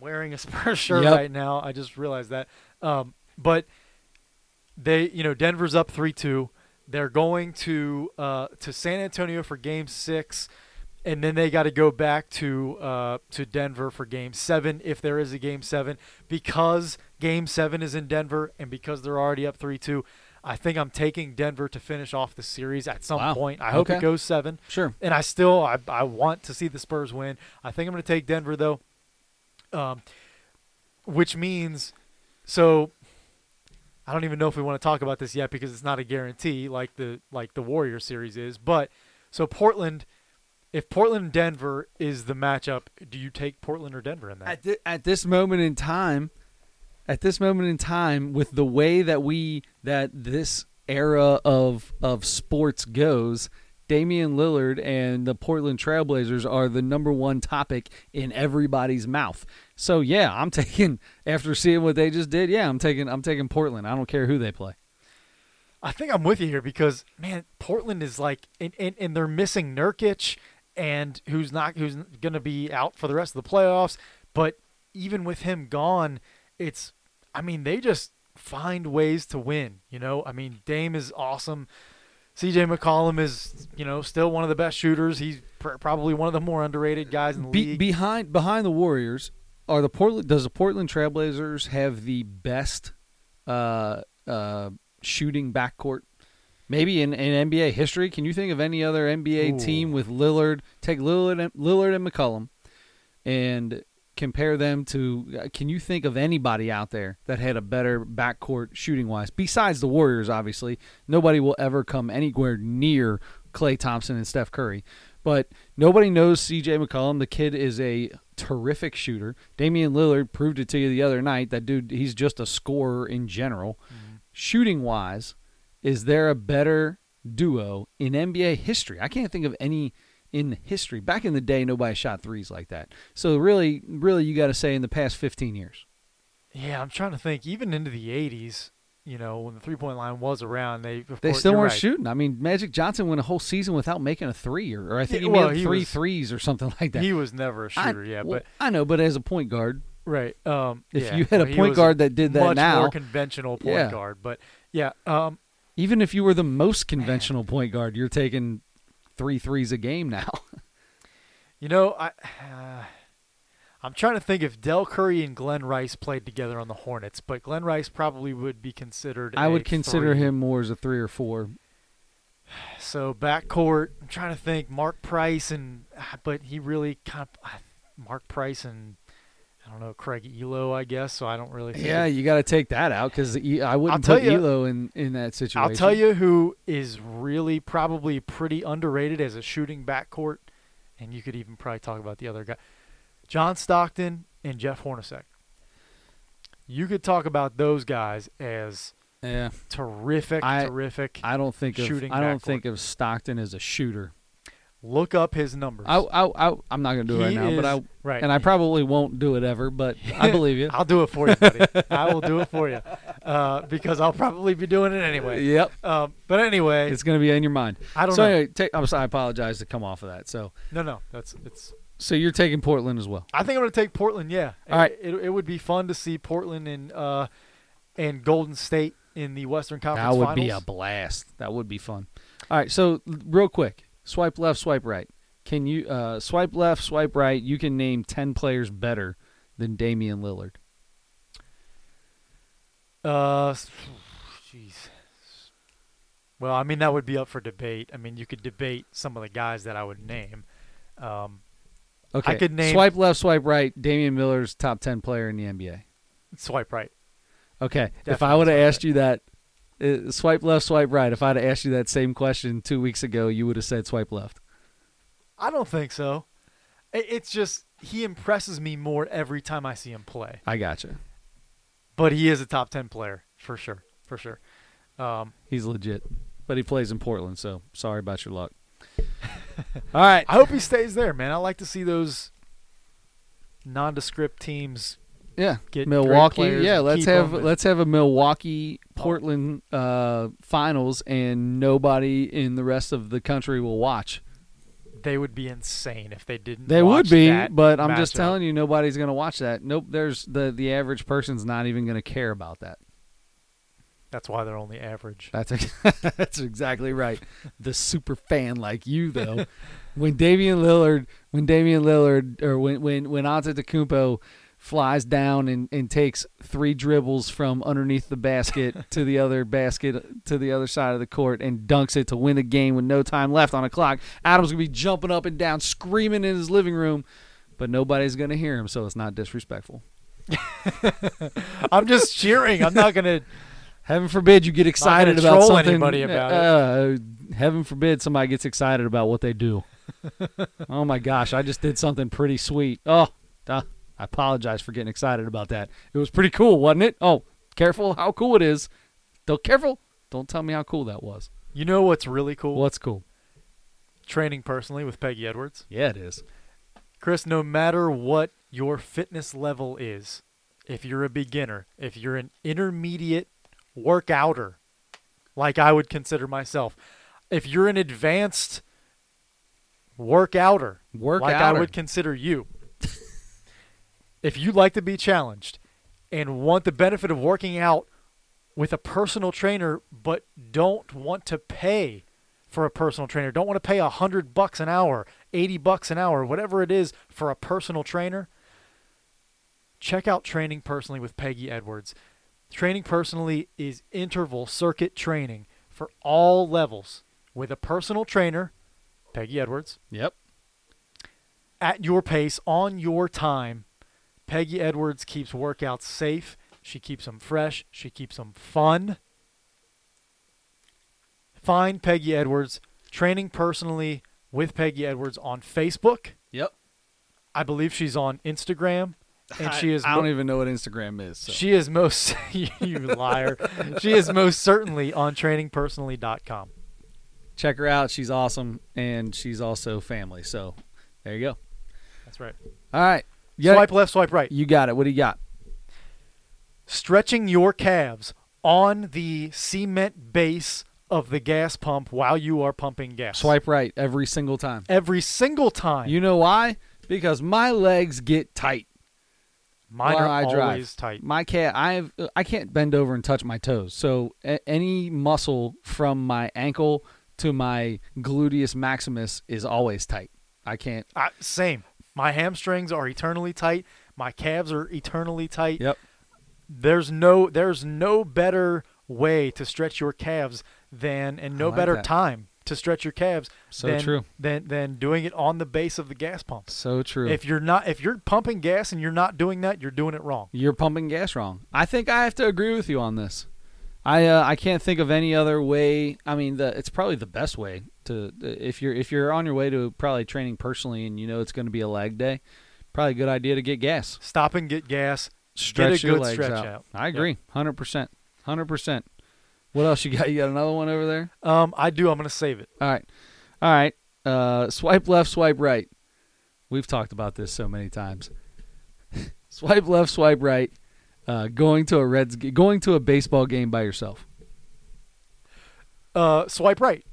wearing a *laughs* Spurs shirt Yep. right now. I just realized that. Um, but they, you know, Denver's up three two. They're going to uh, to San Antonio for Game Six, and then they got to go back to uh, to Denver for Game Seven if there is a Game Seven because Game Seven is in Denver and because they're already up three two. I think I'm taking Denver to finish off the series at some Wow. point. I hope Okay. it goes seven. Sure. And I still I, I want to see the Spurs win. I think I'm going to take Denver though. Um, which means so I don't even know if we want to talk about this yet because it's not a guarantee like the like the Warrior series is. But so Portland if Portland Denver is the matchup, do you take Portland or Denver in that? at, thi- at this moment in time at this moment in time with the way that we that this era of of sports goes Damian Lillard and the Portland Trailblazers are the number one topic in everybody's mouth. So yeah, I'm *laughs* taking after seeing what they just did. Yeah, I'm taking I'm taking Portland. I don't care who they play. I think I'm with you here because man, Portland is like, and, and, and they're missing Nurkic, and who's not who's going to be out for the rest of the playoffs. But even with him gone, it's, I mean, they just find ways to win. You know, I mean, Dame is awesome. C.J. McCollum is, you know, still one of the best shooters. He's pr- probably one of the more underrated guys in the Be, league. behind behind the Warriors are the Portland. Does the Portland Trailblazers have the best uh, uh, shooting backcourt? Maybe in, in NBA history. Can you think of any other NBA Ooh. team with Lillard? Take Lillard and, Lillard and McCollum, and compare them to. uh, Can you think of anybody out there that had a better backcourt shooting wise? Besides the Warriors, obviously, nobody will ever come anywhere near Klay Thompson and Steph Curry. But nobody knows C.J. McCollum. The kid is a terrific shooter. Damian Lillard proved it to you the other night. That dude, he's just a scorer in general. Shooting wise, is there a better duo in NBA history? I can't think of any in history. Back in the day, nobody shot threes like that. So really, really, you got to say in the past 15 years. yeah, I'm trying to think. Even into the '80s, you know, when the three point line was around, they They course, still weren't right. shooting. I mean, Magic Johnson went a whole season without making a three, or, or I think Yeah, he well, made he three was- threes or something like that. He was never a shooter, yeah, well, but I know, but as a point guard, Right. Um, If yeah. you had a Well, he point guard that did that much now- more conventional point Yeah. guard, but yeah. Um, even if you were the most conventional point guard, you're taking three threes a game now. *laughs* you know, I uh, *sighs* I'm trying to think if Del Curry and Glen Rice played together on the Hornets, but Glen Rice probably would be considered. I would consider three. him more as a three or four. *sighs* So backcourt, I'm trying to think Mark Price and, *sighs* but he really kind of Mark Price and I don't know Craig Ehlo, I guess. So I don't really. Think Yeah, you got to take that out because I wouldn't tell put you- Ehlo in in that situation. I'll tell you who is really probably pretty underrated as a shooting backcourt, and you could even probably talk about the other guy, John Stockton and Jeff Hornacek. You could talk about those guys as Yeah, terrific, I- terrific. I don't think of Shooting I don't backcourt. think of Stockton as a shooter. Look up his numbers. I, I, I I'm not gonna do it right He now, but I right, and I probably won't do it ever. But *laughs* I believe you. I'll do it for you, buddy. *laughs* I will do it for you uh, because I'll probably be doing it anyway. Yep, Um, but anyway, it's gonna be in your mind. I don't so know. anyway, take, I'm sorry, I apologize to come off of that. So No, no, that's it's. so you're taking Portland as well. I think I'm going to take Portland. Yeah. All right. It, it, would be fun to see Portland and uh, and Golden State in the Western Conference That would Finals. be a blast. That would be fun. All right, so real quick, swipe left, swipe right. Can you uh, swipe left, swipe right? You can name ten players better than Damian Lillard. Uh, jeez. Well, I mean that would be up for debate. I mean, you could debate some of the guys that I would name. Um, Okay, could name- swipe left, swipe right. Damian Lillard's top ten player in the NBA. swipe right. Okay. if I would have asked you that, uh, swipe left, swipe right. If I'd have asked you that same question two weeks ago, you would have said swipe left. I don't think so. It's just he impresses me more every time I see him play. I gotcha. But he is a top ten player for sure, for sure. Um, He's legit, but he plays in Portland, so sorry about your luck. All right. *laughs* I hope he stays there, man. I like to see those nondescript teams. Yeah, get Milwaukee. Yeah, let's have 'em and- let's have a Milwaukee Portland uh, finals, and nobody in the rest of the country will watch. They would be insane if they didn't. They would be, but I'm just matchup. telling you, nobody's going to watch that. Nope. There's the the average person's not even going to care about that. That's why they're only average. That's *laughs* that's exactly right. The super fan like you though, *laughs* when Damian Lillard, when Damian Lillard, or when when when Antetokounmpo flies down and, and takes three dribbles from underneath the basket *laughs* to the other basket to the other side of the court and dunks it to win the game with no time left on a clock. Adam's gonna be jumping up and down, screaming in his living room, but nobody's gonna hear him, so it's not disrespectful. *laughs* I'm just cheering. I'm not gonna. Heaven forbid you get excited about something. anybody about it. uh, Heaven forbid somebody gets excited about what they do. *laughs* oh my gosh, I just did something pretty sweet. Oh, uh, I apologize for getting excited about that. It was pretty cool, wasn't it? Oh, careful how cool it is. Don't careful. Don't tell me how cool that was. You know what's really cool? What's cool? Training personally with Peggy Edwards. Yeah, it is. Chris, no matter what your fitness level is, if you're a beginner, if you're an intermediate workouter, like I would consider myself, if you're an advanced workouter, Work like I would consider you, if you like to be challenged and want the benefit of working out with a personal trainer, but don't want to pay for a personal trainer, don't want to pay a hundred bucks an hour, eighty bucks an hour, whatever it is for a personal trainer, check out Training Personally with Peggy Edwards. Training Personally is interval circuit training for all levels with a personal trainer, Peggy Edwards, Yep. at your pace, on your time. Peggy Edwards keeps workouts safe. She keeps them fresh. She keeps them fun. Find Peggy Edwards training personally with Peggy Edwards on Facebook. Yep. I believe she's on Instagram, and *laughs* she is. I mo- don't even know what Instagram is. So. She is most *laughs* you liar. she is most certainly on trainingpersonally.com. Check her out. She's awesome, and she's also family. So there you go. That's right. All right. Yeah, Swipe left, swipe right. you got it. What do you got? Stretching your calves on the cement base of the gas pump while you are pumping gas. Swipe right every single time. every single time. You know why? Because my legs get tight. Mine are I drive. always tight. My cat, I've I can't bend over and touch my toes. So a- any muscle from my ankle to my gluteus maximus is always tight. I can't. I, same. My hamstrings are eternally tight. My calves are eternally tight. Yep. There's no there's no better way to stretch your calves than and no like better that. time to stretch your calves So than, true. than than doing it on the base of the gas pump. So true. If you're not if you're pumping gas and you're not doing that, you're doing it wrong. You're pumping gas wrong. I think I have to agree with you on this. I uh, I can't think of any other way. I mean, the it's probably the best way to if you're if you're on your way to probably training personally and you know it's going to be a leg day, probably a good idea to get gas. Stop and get gas. Stretch a your good legs stretch out. out. I agree, hundred percent, hundred percent. What else you got? You got another one over there? Um, I do. I'm gonna save it. All right, all right. Uh, swipe left, swipe right. We've talked about this so many times. *laughs* swipe left, swipe right. Uh, going to a Reds, going to a baseball game by yourself. Uh, swipe right.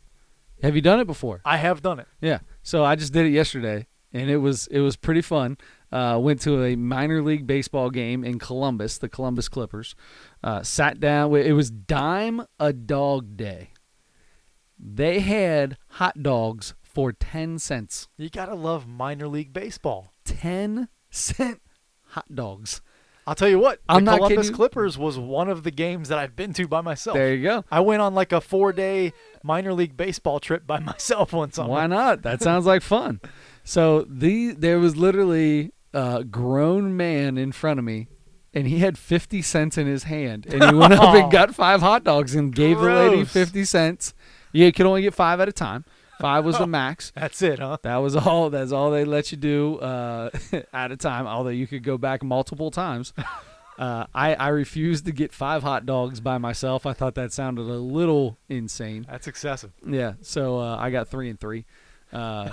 Have you done it before? I have done it. Yeah. So I just did it yesterday, and it was it was pretty fun. Uh, went to a minor league baseball game in Columbus, the Columbus Clippers. Uh, sat down. It was dime a dog day. They had hot dogs for ten cents. You gotta love minor league baseball. Ten cent hot dogs. I'll tell you what. I'm not Columbus kidding. Clippers was one of the games that I've been to by myself. There you go. I went on like a four-day minor league baseball trip by *laughs* myself one summer. Why not? That sounds like fun. So the there was literally a grown man in front of me and he had 50 cents in his hand and he went up and *laughs* got five hot dogs and gave the lady 50 cents. You could only get five at a time. Five was the *laughs* max. That's it, huh? That was all. That's all they let you do uh, *laughs* at a time. Although you could go back multiple times. *laughs* Uh, I I refused to get five hot dogs by myself. I thought that sounded a little insane. That's excessive. Yeah, so uh, I got three and three, uh,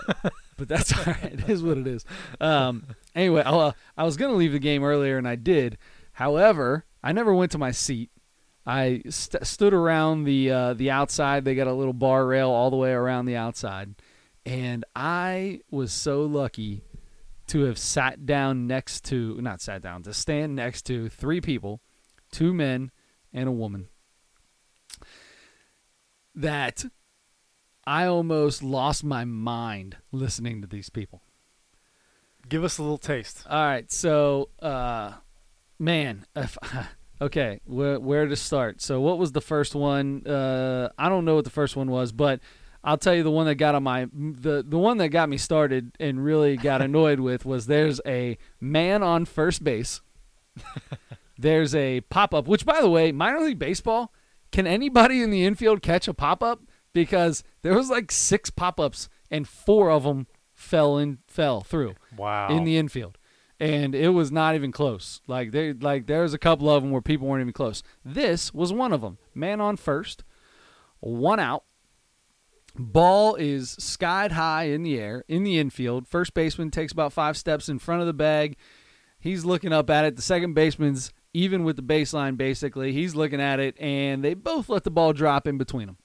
but that's all right. It is what it is. Um, anyway, I, uh, I was gonna leave the game earlier, and I did. However, I never went to my seat. I st- stood around the uh, the outside. They got a little bar rail all the way around the outside, and I was so lucky to have sat down next to not sat down to stand next to three people, two men and a woman. That I almost lost my mind listening to these people. Give us a little taste. All right, so uh, man, if, *laughs* okay, where where to start? So what was the first one? Uh, I don't know what the first one was, but I'll tell you the one that got on my the the one that got me started and really got *laughs* annoyed with was there's a man on first base. *laughs* there's a pop up, which by the way, minor league baseball, can anybody in the infield catch a pop up? Because there was like six pop ups and four of them fell and fell through Wow. in the infield, and it was not even close. Like there, like there's a couple of them where people weren't even close. This was one of them. Man on first, one out. Ball is skied high in the air in the infield. First baseman takes about five steps in front of the bag. He's looking up at it. The second baseman's even with the baseline. Basically, he's looking at it, and they both let the ball drop in between them.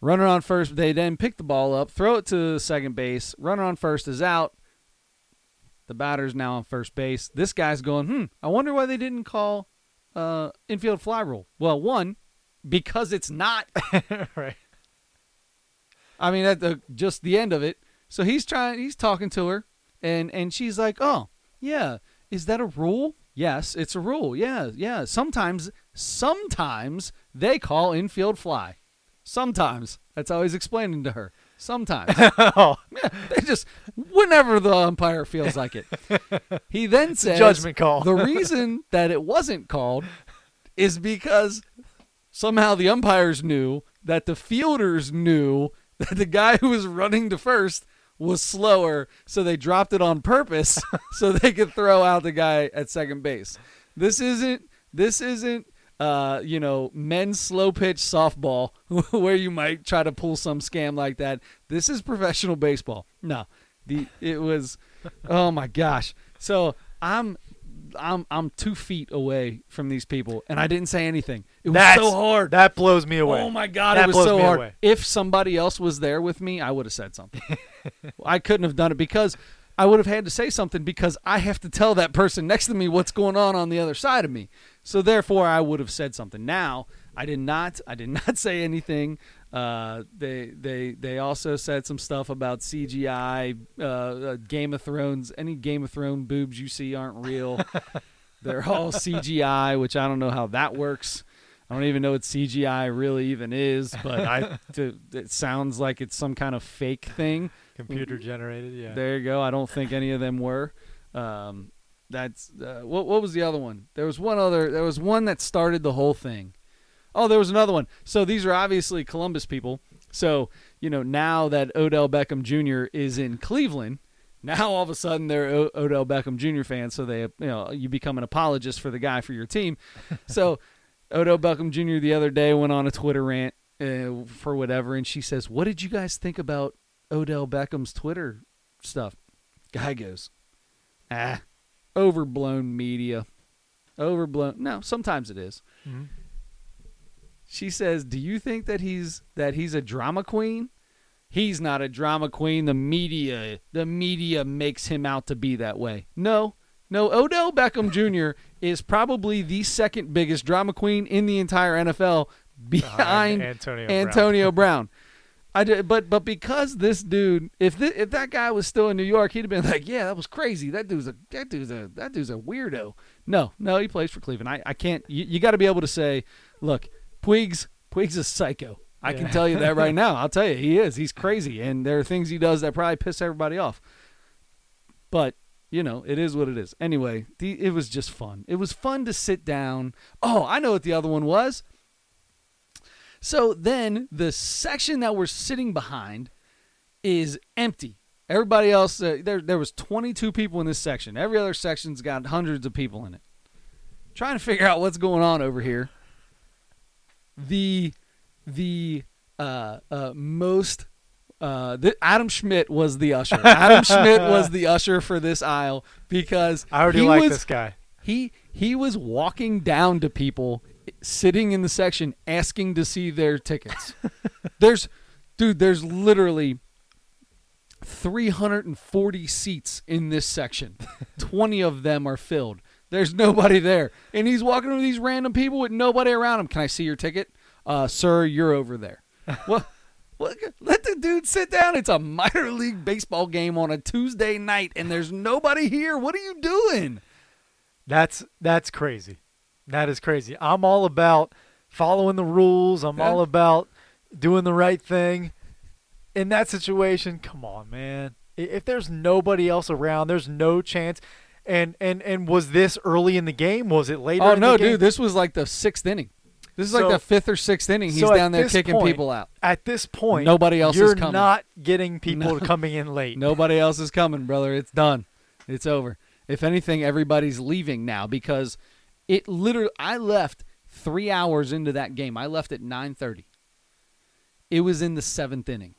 Runner on first, they then pick the ball up, throw it to second base. Runner on first is out. The batter's now on first base. This guy's going, hmm, I wonder why they didn't call uh, infield fly rule. Well, one, because it's not. *laughs* right. I mean, at the just the end of it. So he's trying. He's talking to her, and and she's like, "Oh, yeah, is that a rule? Yes, it's a rule. Yeah, yeah. Sometimes, sometimes they call infield fly. Sometimes that's how he's explaining to her. Sometimes, *laughs* oh, yeah, they just whenever the umpire feels like it. *laughs* He then says, judgment call. the reason *laughs* that it wasn't called is because somehow the umpires knew that the fielders knew that the guy who was running to first was slower, so they dropped it on purpose so they could throw out the guy at second base. This isn't this isn't uh, you know, men's slow pitch softball *laughs* where you might try to pull some scam like that. This is professional baseball. No. The it was oh my gosh. So I'm I'm I'm two feet away from these people, and I didn't say anything. It was That's so hard. That blows me away. Oh my god, That it was blows so me hard. away. If somebody else was there with me, I would have said something. *laughs* I couldn't have done it because I would have had to say something because I have to tell that person next to me what's going on on the other side of me. So therefore, I would have said something. Now I did not. I did not *laughs* say anything. Uh, they they they also said some stuff about CGI, uh, uh, Game of Thrones. Any Game of Thrones boobs you see aren't real. *laughs* They're all CGI, which I don't know how that works. I don't even know what CGI really even is, but I *laughs* t- it sounds like it's some kind of fake thing. Computer generated. Yeah. There you go. I don't think any of them were. Um, that's uh, what. What was the other one? There was one other. There was one that started the whole thing. Oh, there was another one. So these are obviously Columbus people. So you know now that Odell Beckham Jr. is in Cleveland, now all of a sudden they're o- Odell Beckham Jr. fans. So they, you know, you become an apologist for the guy for your team. *laughs* So Odell Beckham Jr. the other day went on a Twitter rant uh, for whatever, and she says, "What did you guys think about Odell Beckham's Twitter stuff?" Guy goes, "Ah, overblown media, overblown." No, sometimes it is. Mhm. She says, "Do you think that he's that he's a drama queen?" He's not a drama queen. The media, the media makes him out to be that way. No, no. Odell Beckham *laughs* Jr. is probably the second biggest drama queen in the entire NFL, behind Antonio. Brown. Antonio Brown. I did, but but because this dude, if thi- if that guy was still in New York, he'd have been like, yeah, that was crazy. That dude's a that dude's a that dude's a weirdo. No, no, he plays for Cleveland. I, I can't. You, you got to be able to say, look, Puig's Puig's a psycho. I can tell you that right now. I'll tell you, he is. He's crazy, and there are things he does that probably piss everybody off. But you know, it is what it is. Anyway, the, it was just fun. It was fun to sit down. Oh, I know what the other one was. So then the section that we're sitting behind is empty. Everybody else, uh, there there was 22 people in this section. Every other section's got hundreds of people in it. Trying to figure out what's going on over here. The the uh, uh, most uh, th- Adam Schmidt was the usher. Adam Schmidt was the *laughs* usher for this aisle because I already he like was, this guy. He he was walking down to people sitting in the section asking to see their tickets. *laughs* there's dude, there's literally 340 seats in this section. *laughs* 20 of them are filled. There's nobody there. And he's walking with these random people with nobody around him. Can I see your ticket? Uh, sir, you're over there. *laughs* well, well, let the dude sit down. It's a minor league baseball game on a Tuesday night and there's nobody here. What are you doing? That's that's crazy. That is crazy. I'm all about following the rules. I'm Yeah. all about doing the right thing. In that situation, come on, man. If there's nobody else around, there's no chance. And and and was this early in the game? Was it later? Oh in no, the game? dude! This was like the sixth inning. This is like So- the fifth or sixth inning. He's so down there kicking point- people out. At this point, Nobody else is you're coming. not getting people *laughs* No. coming in late. Nobody else is coming, brother. It's done. It's over. If anything, everybody's leaving now because it literally. I left three hours into that game. I left at nine thirty. It was in the seventh inning.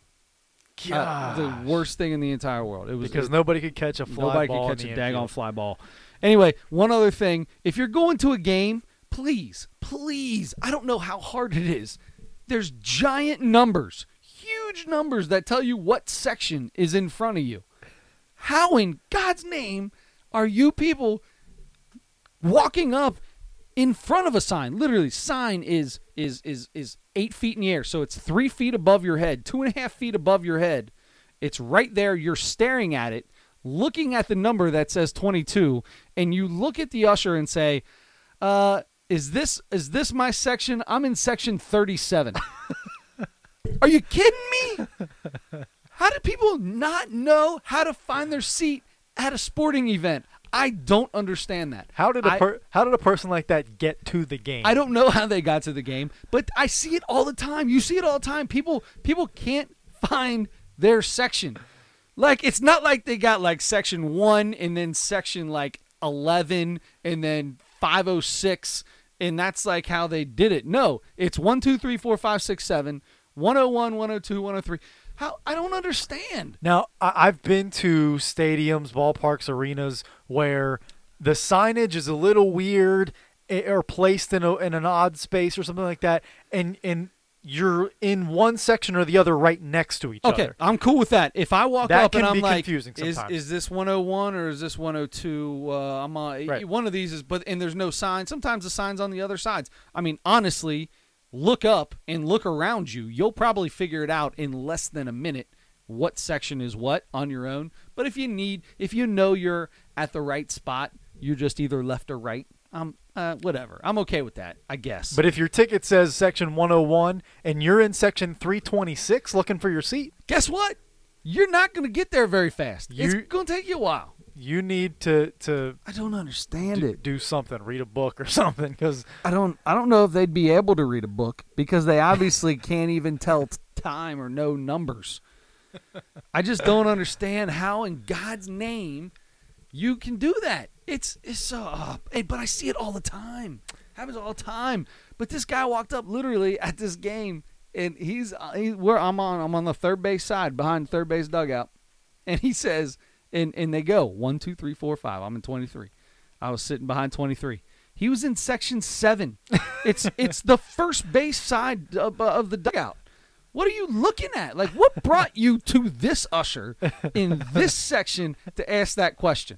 Uh, the worst thing in the entire world. It was because it- nobody could catch a fly nobody ball could catch a daggone infield. fly ball. Anyway, one other thing: if you're going to a game, please, please, I don't know how hard it is. There's giant numbers, huge numbers that tell you what section is in front of you. How in God's name are you people walking up in front of a sign? Literally, sign is is is is eight feet in the air, so it's three feet above your head, two and a half feet above your head. It's right there. You're staring at it, looking at the number that says 22, and you look at the usher and say, uh, "Is this is this my section? I'm in section 37." *laughs* Are you kidding me? How do people not know how to find their seat at a sporting event? I don't understand that. How did a I- per- how did a person like that get to the game? I don't know how they got to the game, but I see it all the time. You see it all the time. People people can't find their section. Like it's not like they got like section 1 and then section like 11 and then 506 and that's like how they did it. No, it's 1 2 3 4 5 6 7 101 102 103. How I don't understand. Now, I- I've been to stadiums, ballparks, arenas where the signage is a little weird eh, or placed in, a, in an odd space or something like that, and and you're in one section or the other right next to each Okay, other. Okay, I'm cool with that. If I walk That up and can I'm be like, confusing is, is this 101 or is this 102? Uh, I'm on Right. one of these is, but and there's no sign. Sometimes the sign's on the other sides. I mean, honestly, look up and look around you. You'll probably figure it out in less than a minute what section is what on your own. But if you need, if you know you're at the right spot, you're just either left or right. Um, uh, whatever. I'm okay with that. I guess. But if your ticket says section 101 and you're in section 326 looking for your seat, guess what? You're not going to get there very fast. You- it's going to take you a while. You need to to I don't understand do, it. do something, read a book or *laughs* something, because I don't I don't know if they'd be able to read a book because they obviously *laughs* can't even tell t- time or know numbers. *laughs* I just don't understand how in God's name you can do that. It's it's so uh, hey, but I see it all the time. Happens all the time. But this guy walked up literally at this game and he's uh, he, where I'm on I'm on the third base side behind third base dugout. And he says and and they go one, two, three, four, five. I'm in twenty three. I was sitting behind twenty three. He was in section seven. It's *laughs* it's the first base side of, uh, of the dugout. What are you looking at? Like, what brought you to this usher in this *laughs* section to ask that question?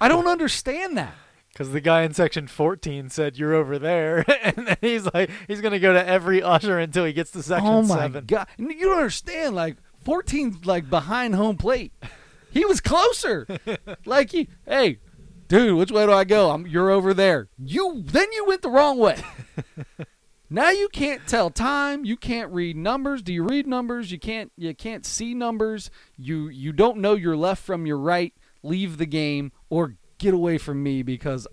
I don't understand that. because the guy in section 14 said you're over there, *laughs* and then he's like he's gonna go to every usher until he gets to section oh my seven. god! You don't understand. Like, 14's like behind home plate. He was closer. like, he, hey, dude, which way do I go? I'm, you're over there. You then you went the wrong way. *laughs* now you can't tell time. You can't read numbers. Do you read numbers? You can't. You can't see numbers. You you don't know your left from your right. leave the game or get away from me because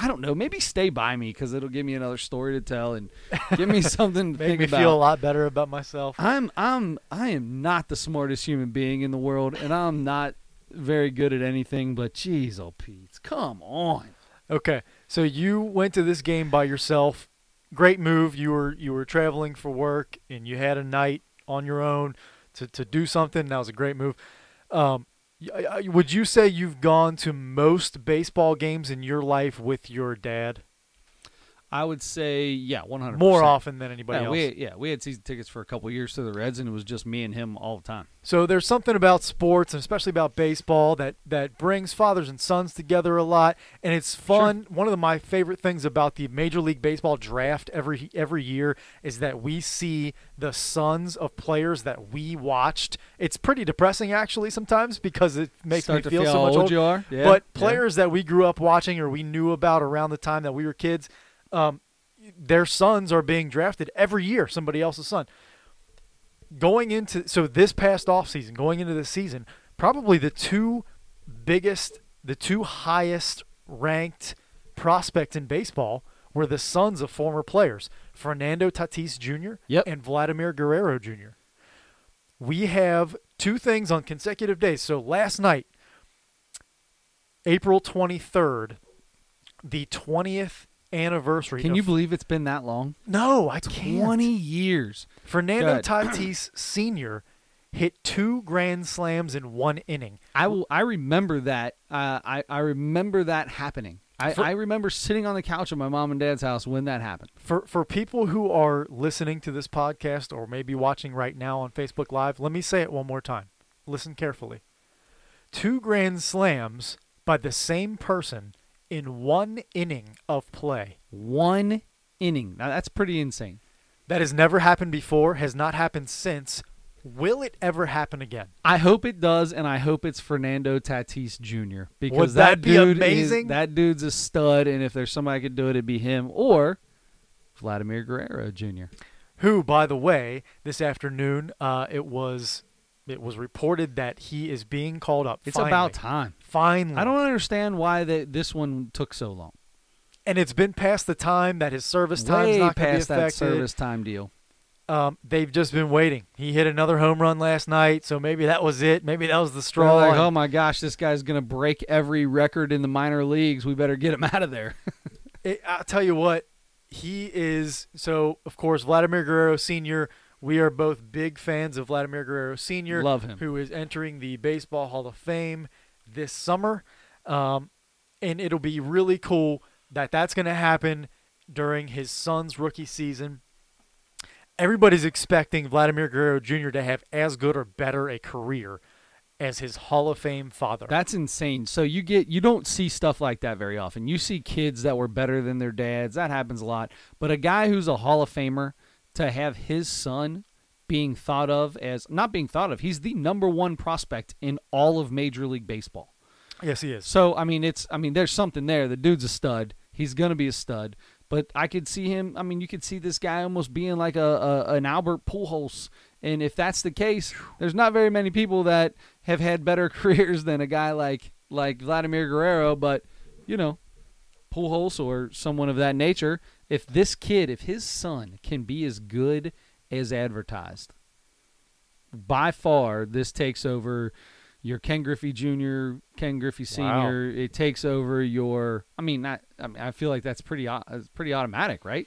I don't know. Maybe stay by me because it'll give me another story to tell and give me *laughs* something to Make think me about. feel a lot better about myself. I'm I'm I am not the smartest human being in the world, and I'm not very good at anything. But jeez, oh Pete, come on. Okay, so you went to this game by yourself. Great move. You were you were traveling for work, and you had a night on your own to, to do something. That was a great move. Um, Uh, would you say you've gone to most baseball games in your life with your dad I would say yeah, 100 more often than anybody Yeah, else? we yeah we had season tickets for a couple years to the Reds, and it was just me and him all the time. So there's something about sports, and especially about baseball, that that brings fathers and sons together a lot, and it's fun. One of the, my favorite things about the Major League Baseball draft every every year is that we see the sons of players that we watched. It's pretty depressing actually sometimes because it makes Start me feel feel so much old old. you are. Yeah, but yeah. players that we grew up watching or we knew about around the time that we were kids, um, their sons are being drafted every year. Somebody else's son going into so this past offseason, going into this season, probably the two biggest, the two highest ranked prospects in baseball were the sons of former players, Fernando Tatis Jr. Yep. and Vladimir Guerrero Jr. We have two things on consecutive days. So last night, April 23rd, the 20th anniversary. Can of- you believe it's been that long? No, I can't. 20 years. Fernando Tatis *clears throat* Sr. hit two grand slams in one inning. I will. I remember that. Uh, I I remember that happening. I, For- I remember sitting on the couch at my mom and dad's house when that happened. For for people who are listening to this podcast or maybe watching right now on Facebook Live, let me say it one more time. Listen carefully. Two grand slams by the same person in one inning of play. One inning. Now that's pretty insane. That has never happened before, has not happened since. Will it ever happen again? I hope it does, and I hope it's Fernando Tatis Jr. Because Would that be dude is- amazing? that dude's a stud, and if there's somebody could do it, it'd be him or Vladimir Guerrero Jr. who, by the way, this afternoon uh, it was it was reported that he is being called up. It's finally. about time. Finally, I don't understand why they, this one took so long. and it's been past the time that his service time's Way not to be past that affected. service time deal. Um, they've just been waiting. He hit another home run last night, so maybe that was it. Maybe that was the They're straw. like, oh my gosh, this guy's gonna break every record in the minor leagues. We better get him *laughs* out of there. it, I'll tell you what, he is. So, of course, Vladimir Guerrero Sr., we are both big fans of Vladimir Guerrero Sr., Love him. who is entering the Baseball Hall of Fame this summer. Um, and it'll be really cool that that's going to happen during his son's rookie season. Everybody's expecting Vladimir Guerrero Jr. to have as good or better a career as his Hall of Fame father. That's insane. So you get you don't see stuff like that very often. You see kids that were better than their dads. That happens a lot. But a guy who's a Hall of Famer to have his son being thought of as not being thought of, he's the number one prospect in all of Major League Baseball. yes, he is. So I mean, it's I mean, there's something there. The dude's a stud. He's gonna be a stud. But I could see him. I mean, you could see this guy almost being like a, a an Albert Pujols. And if that's the case, there's not very many people that have had better *laughs* careers than a guy like like Vladimir Guerrero. But you know, Pujols or someone of that nature. If this kid, if his son can be as good as advertised, by far this takes over your Ken Griffey Jr., Ken Griffey Wow. Sr. It takes over your. I mean, not. I mean, I feel like that's pretty. au- pretty automatic, right?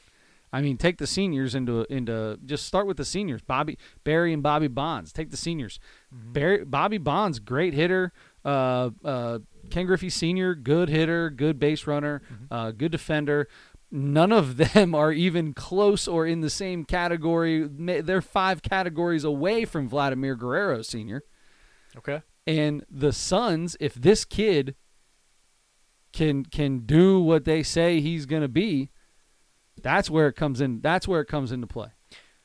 I mean, take the seniors into into. Just start with the seniors. Bobby Barry and Bobby Bonds. Take the seniors. Barry Bobby Bonds, great hitter. Uh, uh, Ken Griffey Sr., good hitter, good base runner, uh, good defender. None of them *laughs* are even close or in the same category. They're five categories away from Vladimir Guerrero Sr. Okay. And the Sons, if this kid can can do what they say he's going to be, that's where it comes in. That's where it comes into play.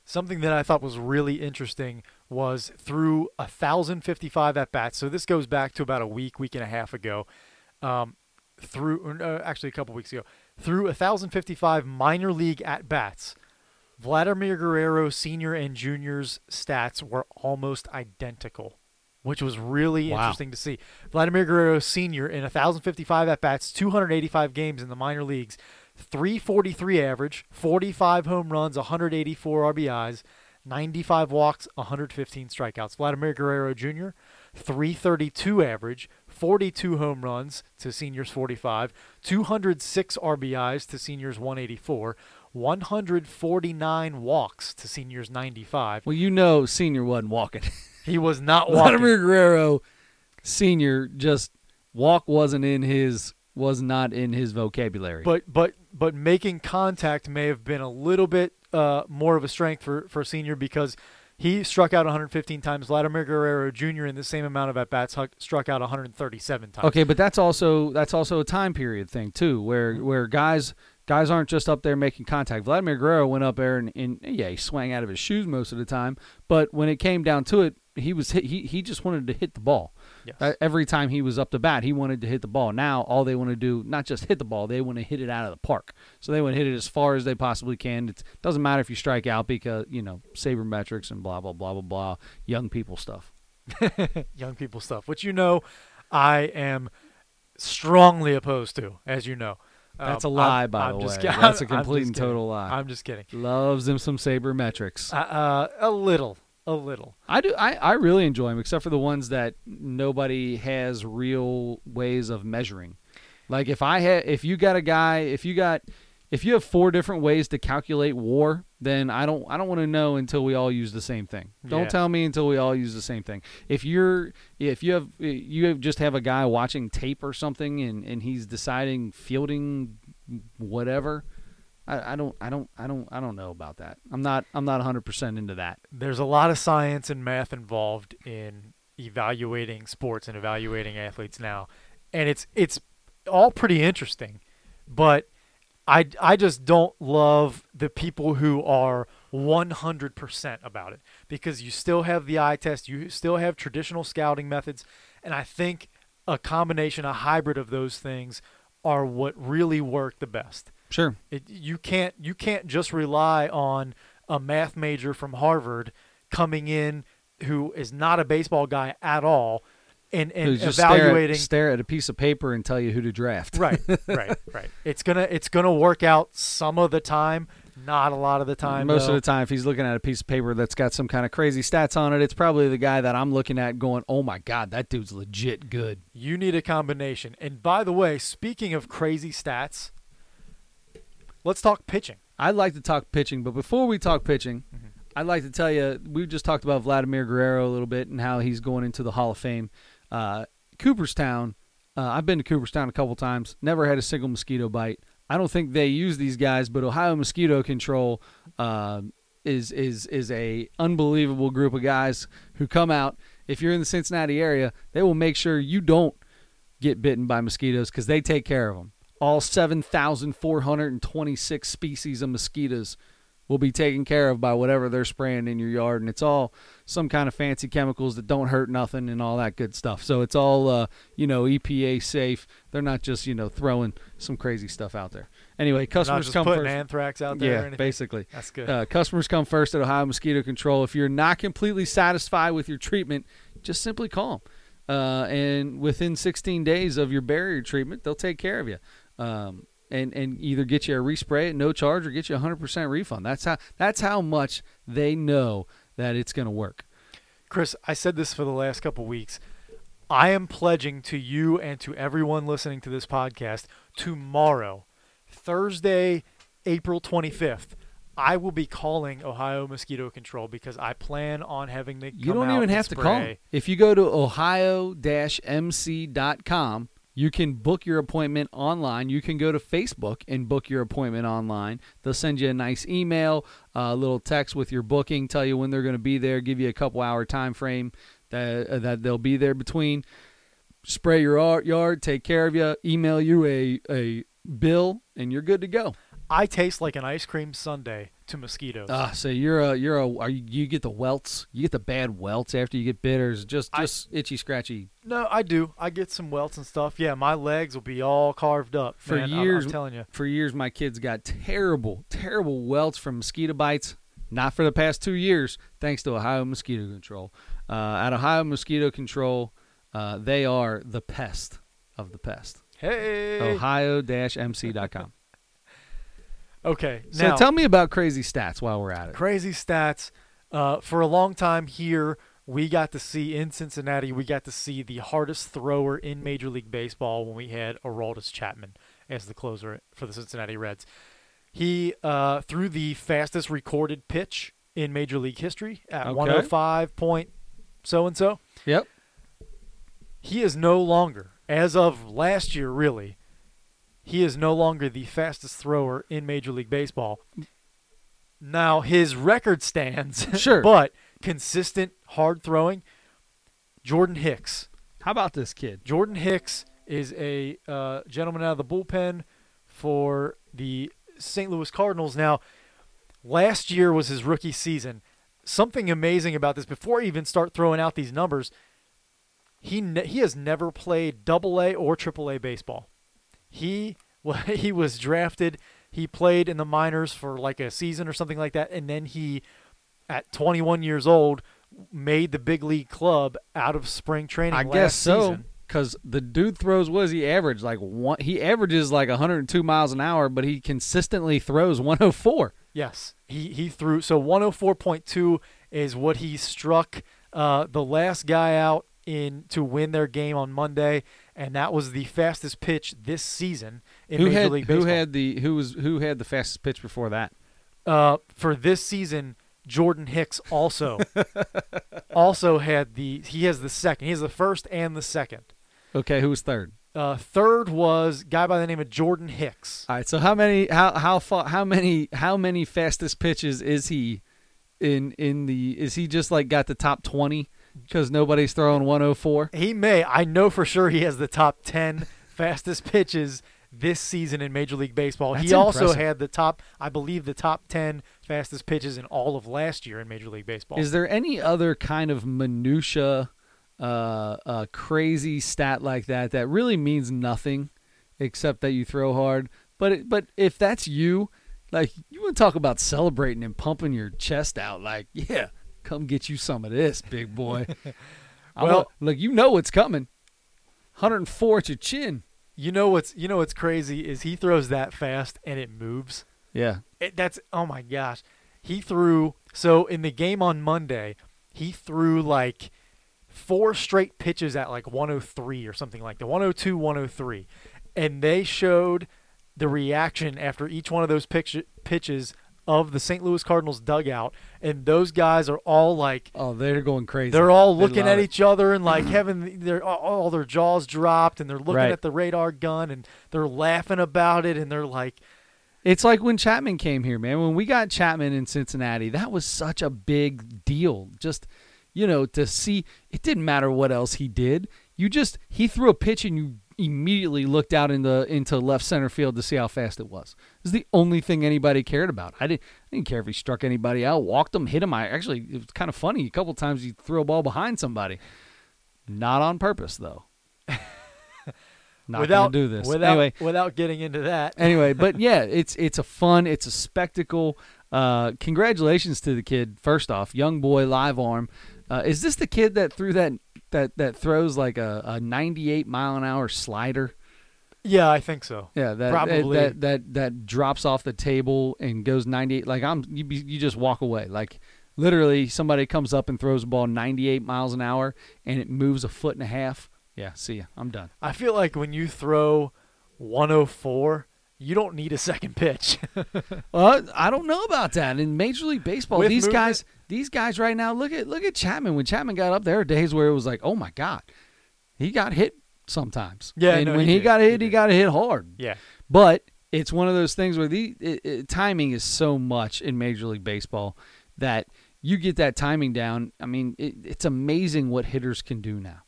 Something that I thought was really interesting was through 1,055 at bats. So this goes back to about a week, week and a half ago. Um, through or, uh, actually a couple weeks ago, through 1,055 minor league at bats, Vladimir Guerrero Senior and Junior's stats were almost identical. which was really Wow. interesting to see. Vladimir Guerrero Sr. in 1,055 at bats, 285 games in the minor leagues, 343 average, 45 home runs, 184 RBIs, 95 walks, 115 strikeouts. Vladimir Guerrero Jr., 332 average, 42 home runs to seniors 45, 206 RBIs to seniors 184, 149 walks to seniors 95. Well, you know, senior wasn't walking. He was not *laughs* walking. Vladimir Guerrero, senior, just walk wasn't in his was not in his vocabulary. But but but making contact may have been a little bit uh, more of a strength for for senior because he struck out 115 times. Vladimir Guerrero Jr. in the same amount of at bats struck out 137 times. Okay, but that's also that's also a time period thing too, where Mm-hmm. where guys guys aren't just up there making contact. Vladimir Guerrero went up there and, and yeah, he swang out of his shoes most of the time, but when it came down to it, he was hit, he he just wanted to hit the ball. Yes. Uh, Every time he was up to bat, he wanted to hit the ball. Now all they want to do, not just hit the ball, they want to hit it out of the park. So they want to hit it as far as they possibly can. It doesn't matter if you strike out because you know sabermetrics and blah blah blah blah blah, young people stuff. *laughs* Young people stuff, which you know, I am strongly opposed to, as you know. That's a Um, lie, I'm- by I'm the way. That's a *laughs* complete and total lie. I'm just kidding. Loves him some sabermetrics. Uh, uh, a little, a little. I do. I, I really enjoy them, except for the ones that nobody has real ways of measuring. Like if I had, if you got a guy, if you got, if you have four different ways to calculate war, then I don't, I don't want to know until we all use the same thing. Don't Yeah. tell me until we all use the same thing. If you're, if you have, you have just have a guy watching tape or something, and and he's deciding fielding, whatever. I, I don't, I don't, I don't, I don't know about that. I'm not, I'm not 100 percent into that. There's a lot of science and math involved in evaluating sports and evaluating athletes now, and it's it's all pretty interesting, but I I just don't love the people who are 100% about it because you still have the eye test, you still have traditional scouting methods, and I think a combination, a hybrid of those things are what really work the best. Sure. It, you can't you can't just rely on a math major from Harvard coming in who is not a baseball guy at all and and just stare at- evaluating stare at, a piece of paper and tell you who to draft. right *laughs* right right it's gonna it's gonna work out some of the time not a lot of the time Most though. of the time, if he's looking at a piece of paper that's got some kind of crazy stats on it, it's probably the guy that I'm looking at going, "Oh my God, that dude's legit good." you need a combination and by the way speaking of crazy stats let's talk pitching I'd like to talk pitching, but before we talk pitching, Mhm. I'd like to tell you we just talked about Vladimir Guerrero a little bit and how he's going into the Hall of Fame. Uh, Cooperstown, uh, I've been to Cooperstown a couple times, never had a single mosquito bite. I don't think they use these guys, but Ohio Mosquito Control uh, is is is a unbelievable group of guys who come out. If you're in the Cincinnati area, they will make sure you don't get bitten by mosquitoes because they take care of them. All 7,426 species of mosquitoes will be taken care of by whatever they're spraying in your yard, and it's all some kind of fancy chemicals that don't hurt nothing and all that good stuff. So it's all uh, you know EPA safe. They're not just you know throwing some crazy stuff out there. Anyway, customers just come putting first. anthrax out there yeah, basically. that's good Uh, customers come first at Ohio Mosquito Control. If you're not completely satisfied with your treatment, just simply call them. Uh, and within 16 days of your barrier treatment, they'll take care of you. Um, and, and either get you a respray at no charge or get you a 100% refund. That's how that's how much they know that it's going to work. Chris, I said this for the last couple weeks. I am pledging to you and to everyone listening to this podcast tomorrow, Thursday, April 25th. I will be calling Ohio Mosquito Control because I plan on having them You don't even have to call. spray. If you go to ohio-mc.com, you can book your appointment online. You can go to Facebook and book your appointment online. They'll send you a nice email, a little text with your booking, tell you when they're going to be there, give you a couple hour time frame that uh, that they'll be there between. Spray your yard, take care of you, email you a a bill, and you're good to go. I taste like an ice cream sundae to mosquitoes. Ah, so you're a you're a are you, you get the welts, you get the bad welts after you get bitters, it just I- just itchy scratchy no, I do. I get some welts and stuff. Yeah, my legs will be all carved up. For man. I'm- years- I'm telling you. for years my kids got terrible terrible welts from mosquito bites not for the past two years thanks to ohio mosquito control uh, at Ohio Mosquito Control. Uh, they are the pest of the pest. Hey. Ohio-mc.com. Okay. So now, tell me about crazy stats while we're at it. crazy stats. Uh, for a long time here, we got to see in Cincinnati, we got to see the hardest thrower in Major League Baseball when we had Aroldis Chapman as the closer for the Cincinnati Reds. He uh, threw the fastest recorded pitch in Major League history at Okay. 105 point so and so. Yep. He is no longer, as of last year, really, he is no longer the fastest thrower in Major League Baseball. Now his record stands, *laughs* Sure. but consistent hard throwing. Jordan Hicks. How about this kid? Jordan Hicks is a uh, gentleman out of the bullpen for the St. Louis Cardinals. Now, last year was his rookie season. Something amazing about this, before I even start throwing out these numbers, he ne- he has never played Double A or Triple A baseball. He well, *laughs* he was drafted. He played in the minors for like a season or something like that, and then he, at 21 years old, made the big league club out of spring training. I guess so. season. Because the dude throws, what does he average? Like one, he averages like 102 miles an hour, but he consistently throws 104. Yes, he he threw so 104.2 is what he struck uh, the last guy out in to win their game on Monday, and that was the fastest pitch this season in who Major had League who had the who was who had the fastest pitch before that? uh, for this season, Jordan Hicks also *laughs* also had the he has the second. He has the first and the second. Okay, who was third? Uh, third was guy by the name of Jordan Hicks. All right, so how many how how far how many how many fastest pitches is he in in the is he just like got the top 20 because nobody's throwing 104? He may. I know for sure he has the top 10 fastest pitches this season in Major League Baseball. he That's also had the top, I believe, the top 10 fastest pitches in all of last year in Major League Baseball. Is there any other kind of minutia, uh, uh, crazy stat like that that really means nothing, except that you throw hard? But it, but if that's you, like you want to talk about celebrating and pumping your chest out, like yeah, come get you some of this, big boy. *laughs* Well- a- look, you know what's coming. 104 at your chin. you know what's you know what's crazy is he throws that fast and it moves. Yeah. It, that's oh my gosh. He threw so in the game on Monday, he threw like four straight pitches at like 103 or something like the 102, 103. And they showed the reaction after each one of those pitch, pitches of the St. Louis Cardinals dugout and those guys are all like Oh, they're going crazy. they're all looking love at it. each other and like *clears throat* having their all, all their jaws dropped and they're looking Right. at the radar gun and they're laughing about it and they're like It's like when Chapman came here, man. When we got Chapman in Cincinnati, that was such a big deal. Just, you know, to see it didn't matter what else he did. You just he threw a pitch and you immediately looked out into into left center field to see how fast it was. It's the only thing anybody cared about. I didn't I didn't care if he struck anybody out, walked him, hit him. I actually it was kind of funny. A couple times he threw a ball behind somebody. Not on purpose though. *laughs* Not without gonna do this. without anyway, without getting into that. *laughs* anyway, but yeah, it's it's a fun, it's a spectacle. Uh, congratulations to the kid. First off, young boy, live arm. Uh, is this the kid that threw that that that throws like a, a 98 mile an hour slider? Yeah, I think so. Yeah, that Probably. that that that drops off the table and goes 98. Like I'm, you be- you just walk away. Like literally, somebody comes up and throws a ball 98 miles an hour and it moves a foot and a half. Yeah, see ya. I'm done. I feel like when you throw 104, you don't need a second pitch. *laughs* Well, I don't know about that. In Major League Baseball, With these movement? guys, these guys right now, look at look at Chapman. When Chapman got up, there days where it was like, oh my god, he got hit sometimes. Yeah, and no, when he he, got hit, he did. got hit hard. yeah. But it's one of those things where the it, it, timing is so much in Major League Baseball that you get that timing down. I mean, it, it's amazing what hitters can do now.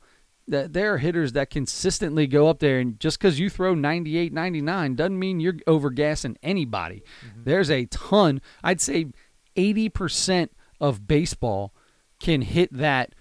That there are hitters that consistently go up there, and just because you throw 98, 99 doesn't mean you're overgassing anybody. Mm-hmm. There's a ton. I'd say 80% of baseball can hit that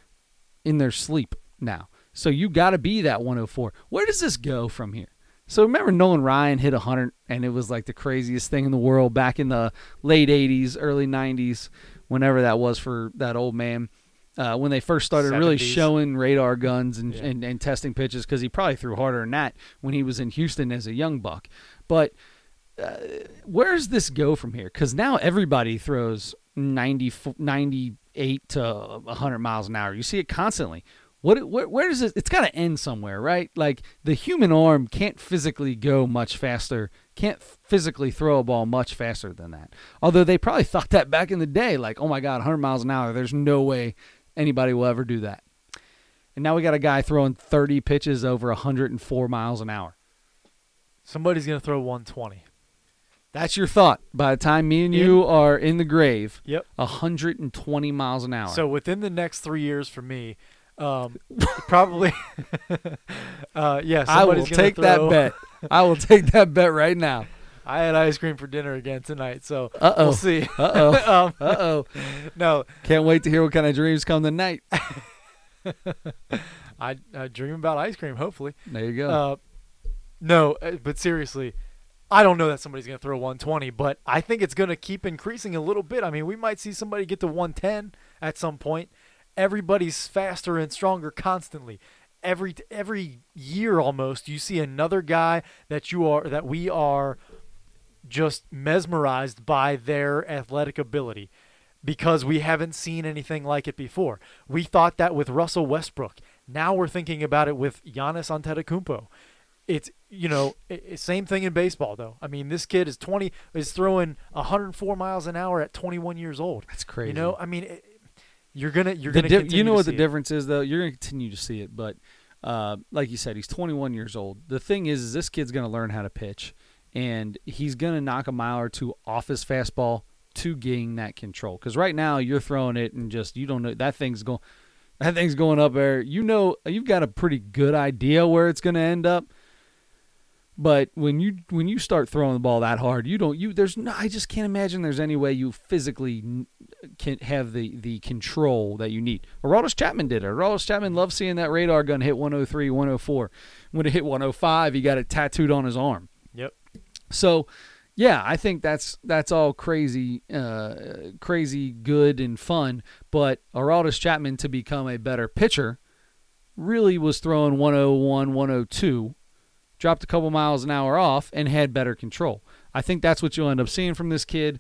in their sleep now. So you got to be that 104. Where does this go from here? So remember Nolan Ryan hit 100 and it was like the craziest thing in the world back in the late 80s, early 90s, whenever that was for that old man. Uh, when they first started really showing radar guns and, Yeah. and, and testing pitches because he probably threw harder than that when he was in Houston as a young buck. But uh, where does this go from here? Because now everybody throws 90, f- 98 to 100 miles an hour. You see it constantly. What, where, where does it? It's got to end somewhere, right? Like the human arm can't physically go much faster, can't physically throw a ball much faster than that. Although they probably thought that back in the day, like, oh my God, 100 miles an hour. There's no way anybody will ever do that. And now we got a guy throwing 30 pitches over 104 miles an hour. Somebody's gonna throw 120. That's your thought. By the time me and you are in the grave, Yep. 120 miles an hour. So within the next three years for me, um, *laughs* probably, *laughs* uh, yeah. I will take that bet. I will take that bet right now. I had ice cream for dinner again tonight, so Uh oh. we'll see. Uh oh. *laughs* um, Uh oh. *laughs* no, Can't wait to hear what kind of dreams come tonight. *laughs* I, I dream about ice cream. Hopefully, There you go. uh, no, uh, but seriously, I don't know that somebody's gonna throw 120, but I think it's gonna keep increasing a little bit. I mean, we might see somebody get to 110 at some point. Everybody's faster and stronger constantly. Every every year almost, you see another guy that you are that we are just mesmerized by their athletic ability because we haven't seen anything like it before. We thought that with Russell Westbrook. Now we're thinking about it with Giannis Antetokounmpo. It's you know same thing in baseball though. I mean, this kid is 20 is throwing 104 miles an hour at 21 years old. That's crazy. You know, I mean, it, you're gonna you're The gonna di- you know what the it. difference is though you're going to continue to see it but uh, like you said he's 21 years old the thing is, is this kid's going to learn how to pitch and he's going to knock a mile or two off his fastball to gain that control because right now you're throwing it and just you don't know that thing's going that thing's going up there you know you've got a pretty good idea where it's going to end up but when you when you start throwing the ball that hard you don't you there's no i just can't imagine there's any way you physically can have the the control that you need. Aroldis Chapman did it. Aroldis Chapman loved seeing that radar gun hit 103, 104. When it hit 105, he got it tattooed on his arm. Yep. So, yeah, I think that's that's all crazy, uh, crazy good and fun. But Aroldis Chapman to become a better pitcher really was throwing 101, 102, dropped a couple miles an hour off, and had better control. I think that's what you'll end up seeing from this kid.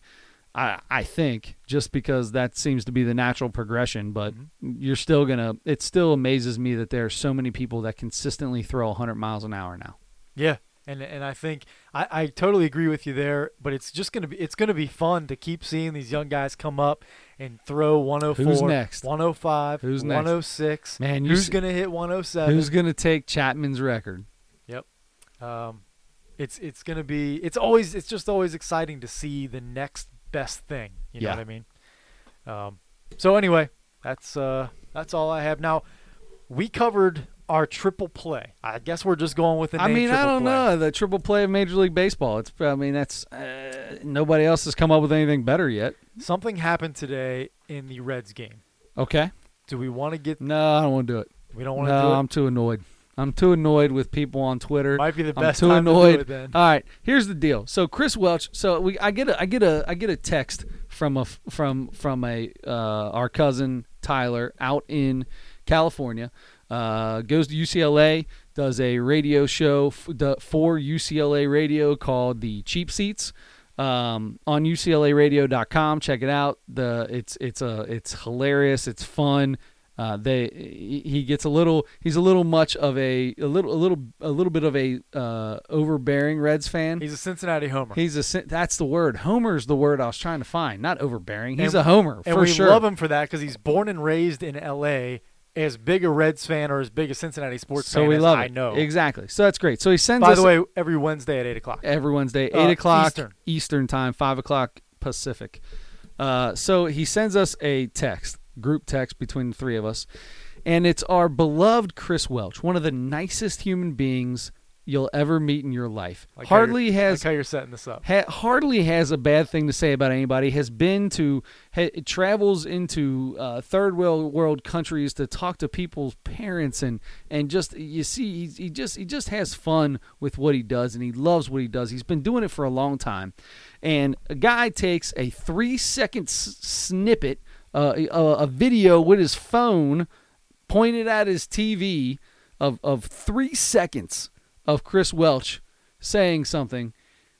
I, I think just because that seems to be the natural progression, but you're still gonna. It still amazes me that there are so many people that consistently throw 100 miles an hour now. Yeah, and and I think I, I totally agree with you there. But it's just gonna be it's gonna be fun to keep seeing these young guys come up and throw 104, Who's next? 105, Who's next? 106. Man, who's gonna hit 107? Who's gonna take Chapman's record? Yep. Um, it's it's gonna be it's always it's just always exciting to see the next best thing. You know Yeah. what I mean? Um, so anyway, that's uh that's all I have now. We covered our triple play. I guess we're just going with the I mean, I don't play. know the triple play of Major League Baseball. It's. I mean, that's uh, nobody else has come up with anything better yet. Something happened today in the Reds game. Okay. Do we want to get? No, I don't want to do it. We don't want to No, do it. I'm too annoyed. I'm too annoyed with people on Twitter. Might be the I'm best too time annoyed. to do it then. All right, here's the deal. So Chris Welch. So we, I get a, I get a, I get a text from a, from from a, uh, our cousin Tyler out in California. Uh, goes to UCLA, does a radio show f- for UCLA radio called the Cheap Seats. Um, on UCLARadio.com, check it out. The it's it's a it's hilarious. It's fun. Uh, they he he gets a little he's a little much of a a little a little a little bit of a uh, overbearing Reds fan. He's a Cincinnati homer. He's a that's the word. Homer's the word I was trying to find, not overbearing. He's And- a homer and for we sure. love him for that because he's born and raised in L.A. As big a Reds fan or as big a Cincinnati sports so fan we as love I it. know. exactly. So that's great. So he sends By us the way, every Wednesday at eight o'clock. every Wednesday, Uh, eight o'clock Eastern. Eastern time, five o'clock Pacific. Uh, so he sends us a text, group text between the three of us, and it's our beloved Chris Welch, one of the nicest human beings you'll ever meet in your life. Like how you're- Hardly has like how you're setting this up. ha- hardly has a bad thing to say about anybody. Has been to ha- travels into uh, third world world countries to talk to people's parents and and just you see he's, he just he just has fun with what he does and he loves what he does. He's been doing it for a long time, and a guy takes a three second s- snippet uh, a, a video with his phone pointed at his TV of of three seconds of Chris Welch saying something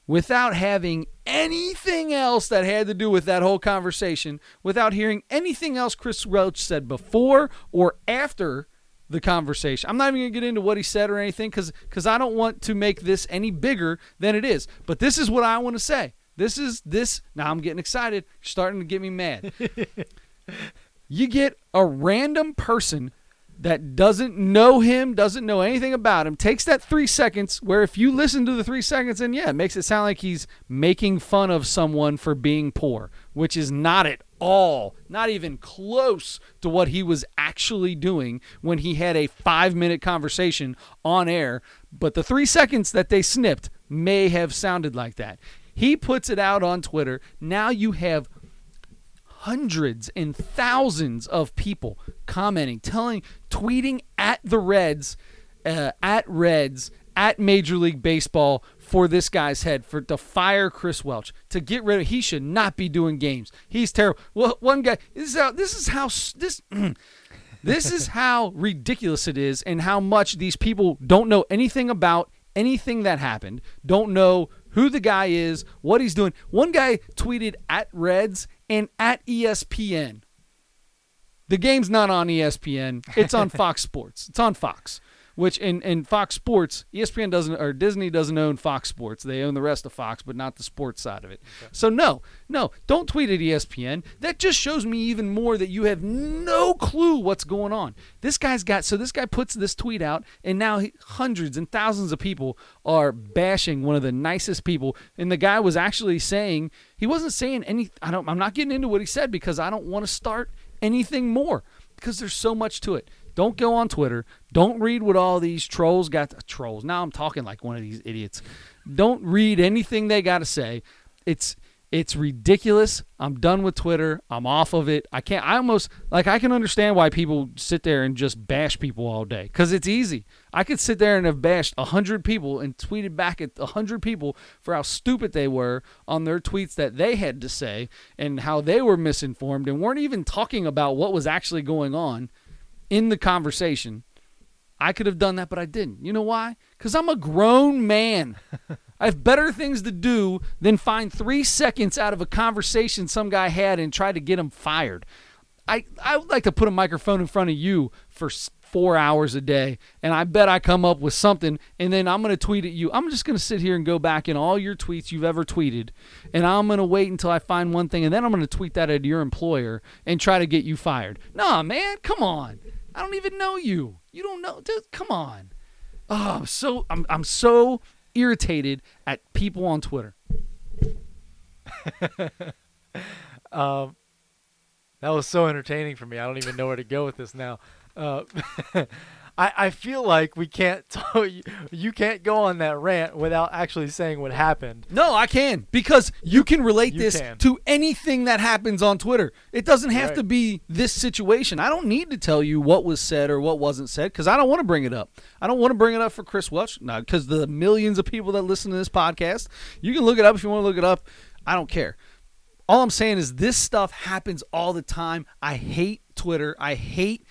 without having anything else that had to do with that whole conversation, without hearing anything else Chris Welch said before or after the conversation. I'm not even going to get into what he said or anything cuz cuz I don't want to make this any bigger than it is. But this is what I want to say. This is this now I'm getting excited. You're starting to get me mad. *laughs* you get a random person that doesn't know him, doesn't know anything about him, takes that three seconds where if you listen to the three seconds, and yeah, it makes it sound like he's making fun of someone for being poor, which is not at all, not even close to what he was actually doing when he had a five minute conversation on air. But the three seconds that they snipped may have sounded like that. He puts it out on Twitter. Now you have hundreds and thousands of people commenting, telling, tweeting at the Reds, uh, at Reds, at Major League Baseball for this guy's head for to fire Chris Welch to get rid of. He should not be doing games. He's terrible. Well, one guy. This is how. This is how. This. *clears throat* this is how ridiculous it is, and how much these people don't know anything about anything that happened. Don't know who the guy is, what he's doing. One guy tweeted at Reds and at ESPN. The game's not on ESPN. It's on *laughs* Fox Sports. It's on Fox. Which in, in Fox Sports, ESPN doesn't or Disney doesn't own Fox Sports. They own the rest of Fox, but not the sports side of it. Okay. So no, no, don't tweet at ESPN. That just shows me even more that you have no clue what's going on. This guy's got so this guy puts this tweet out, and now he, hundreds and thousands of people are bashing one of the nicest people. And the guy was actually saying he wasn't saying any. I don't. I'm not getting into what he said because I don't want to start anything more because there's so much to it. Don't go on Twitter. Don't read what all these trolls got. To, trolls. Now I'm talking like one of these idiots. Don't read anything they got to say. It's it's ridiculous. I'm done with Twitter. I'm off of it. I can't. I almost like I can understand why people sit there and just bash people all day because it's easy. I could sit there and have bashed hundred people and tweeted back at hundred people for how stupid they were on their tweets that they had to say and how they were misinformed and weren't even talking about what was actually going on in the conversation. I could have done that, but I didn't. You know why? Because I'm a grown man. *laughs* I have better things to do than find three seconds out of a conversation some guy had and try to get him fired. I, I would like to put a microphone in front of you for four hours a day, and I bet I come up with something, and then I'm going to tweet at you. I'm just going to sit here and go back in all your tweets you've ever tweeted, and I'm going to wait until I find one thing, and then I'm going to tweet that at your employer and try to get you fired. Nah, man, come on. I don't even know you. You don't know. Dude, come on. Oh, I'm so I'm I'm so irritated at people on Twitter. *laughs* um, that was so entertaining for me. I don't even know where to go with this now. Uh, *laughs* I, I feel like we can't *laughs* tell you, you can't go on that rant without actually saying what happened. No, I can because you can relate you this can. to anything that happens on Twitter. It doesn't have right. to be this situation. I don't need to tell you what was said or what wasn't said because I don't want to bring it up. I don't want to bring it up for Chris Welch. No, because the millions of people that listen to this podcast, you can look it up if you want to look it up. I don't care. All I'm saying is this stuff happens all the time. I hate Twitter. I hate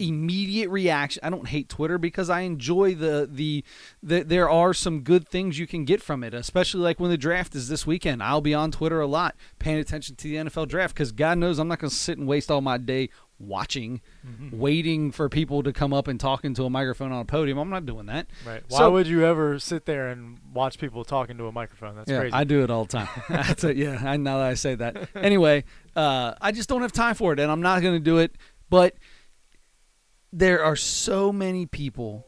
immediate reaction. I don't hate Twitter because I enjoy the, the the there are some good things you can get from it, especially like when the draft is this weekend. I'll be on Twitter a lot, paying attention to the NFL draft because God knows I'm not going to sit and waste all my day watching, mm-hmm. waiting for people to come up and talk into a microphone on a podium. I'm not doing that. Right. Why so, would you ever sit there and watch people talking to a microphone? That's yeah, crazy. I do it all the time. *laughs* *laughs* That's a, yeah. I, now that I say that. Anyway, uh, I just don't have time for it, and I'm not going to do it. But there are so many people,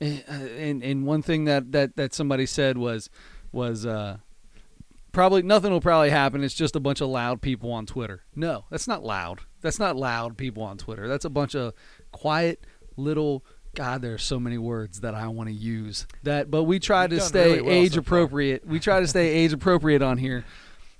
eh, and and one thing that that that somebody said was was uh, probably nothing will probably happen. It's just a bunch of loud people on Twitter. No, that's not loud. That's not loud people on Twitter. That's a bunch of quiet little. God, there are so many words that I want to use. That, but we try You've to stay really well age so appropriate. we try to stay *laughs* age appropriate on here,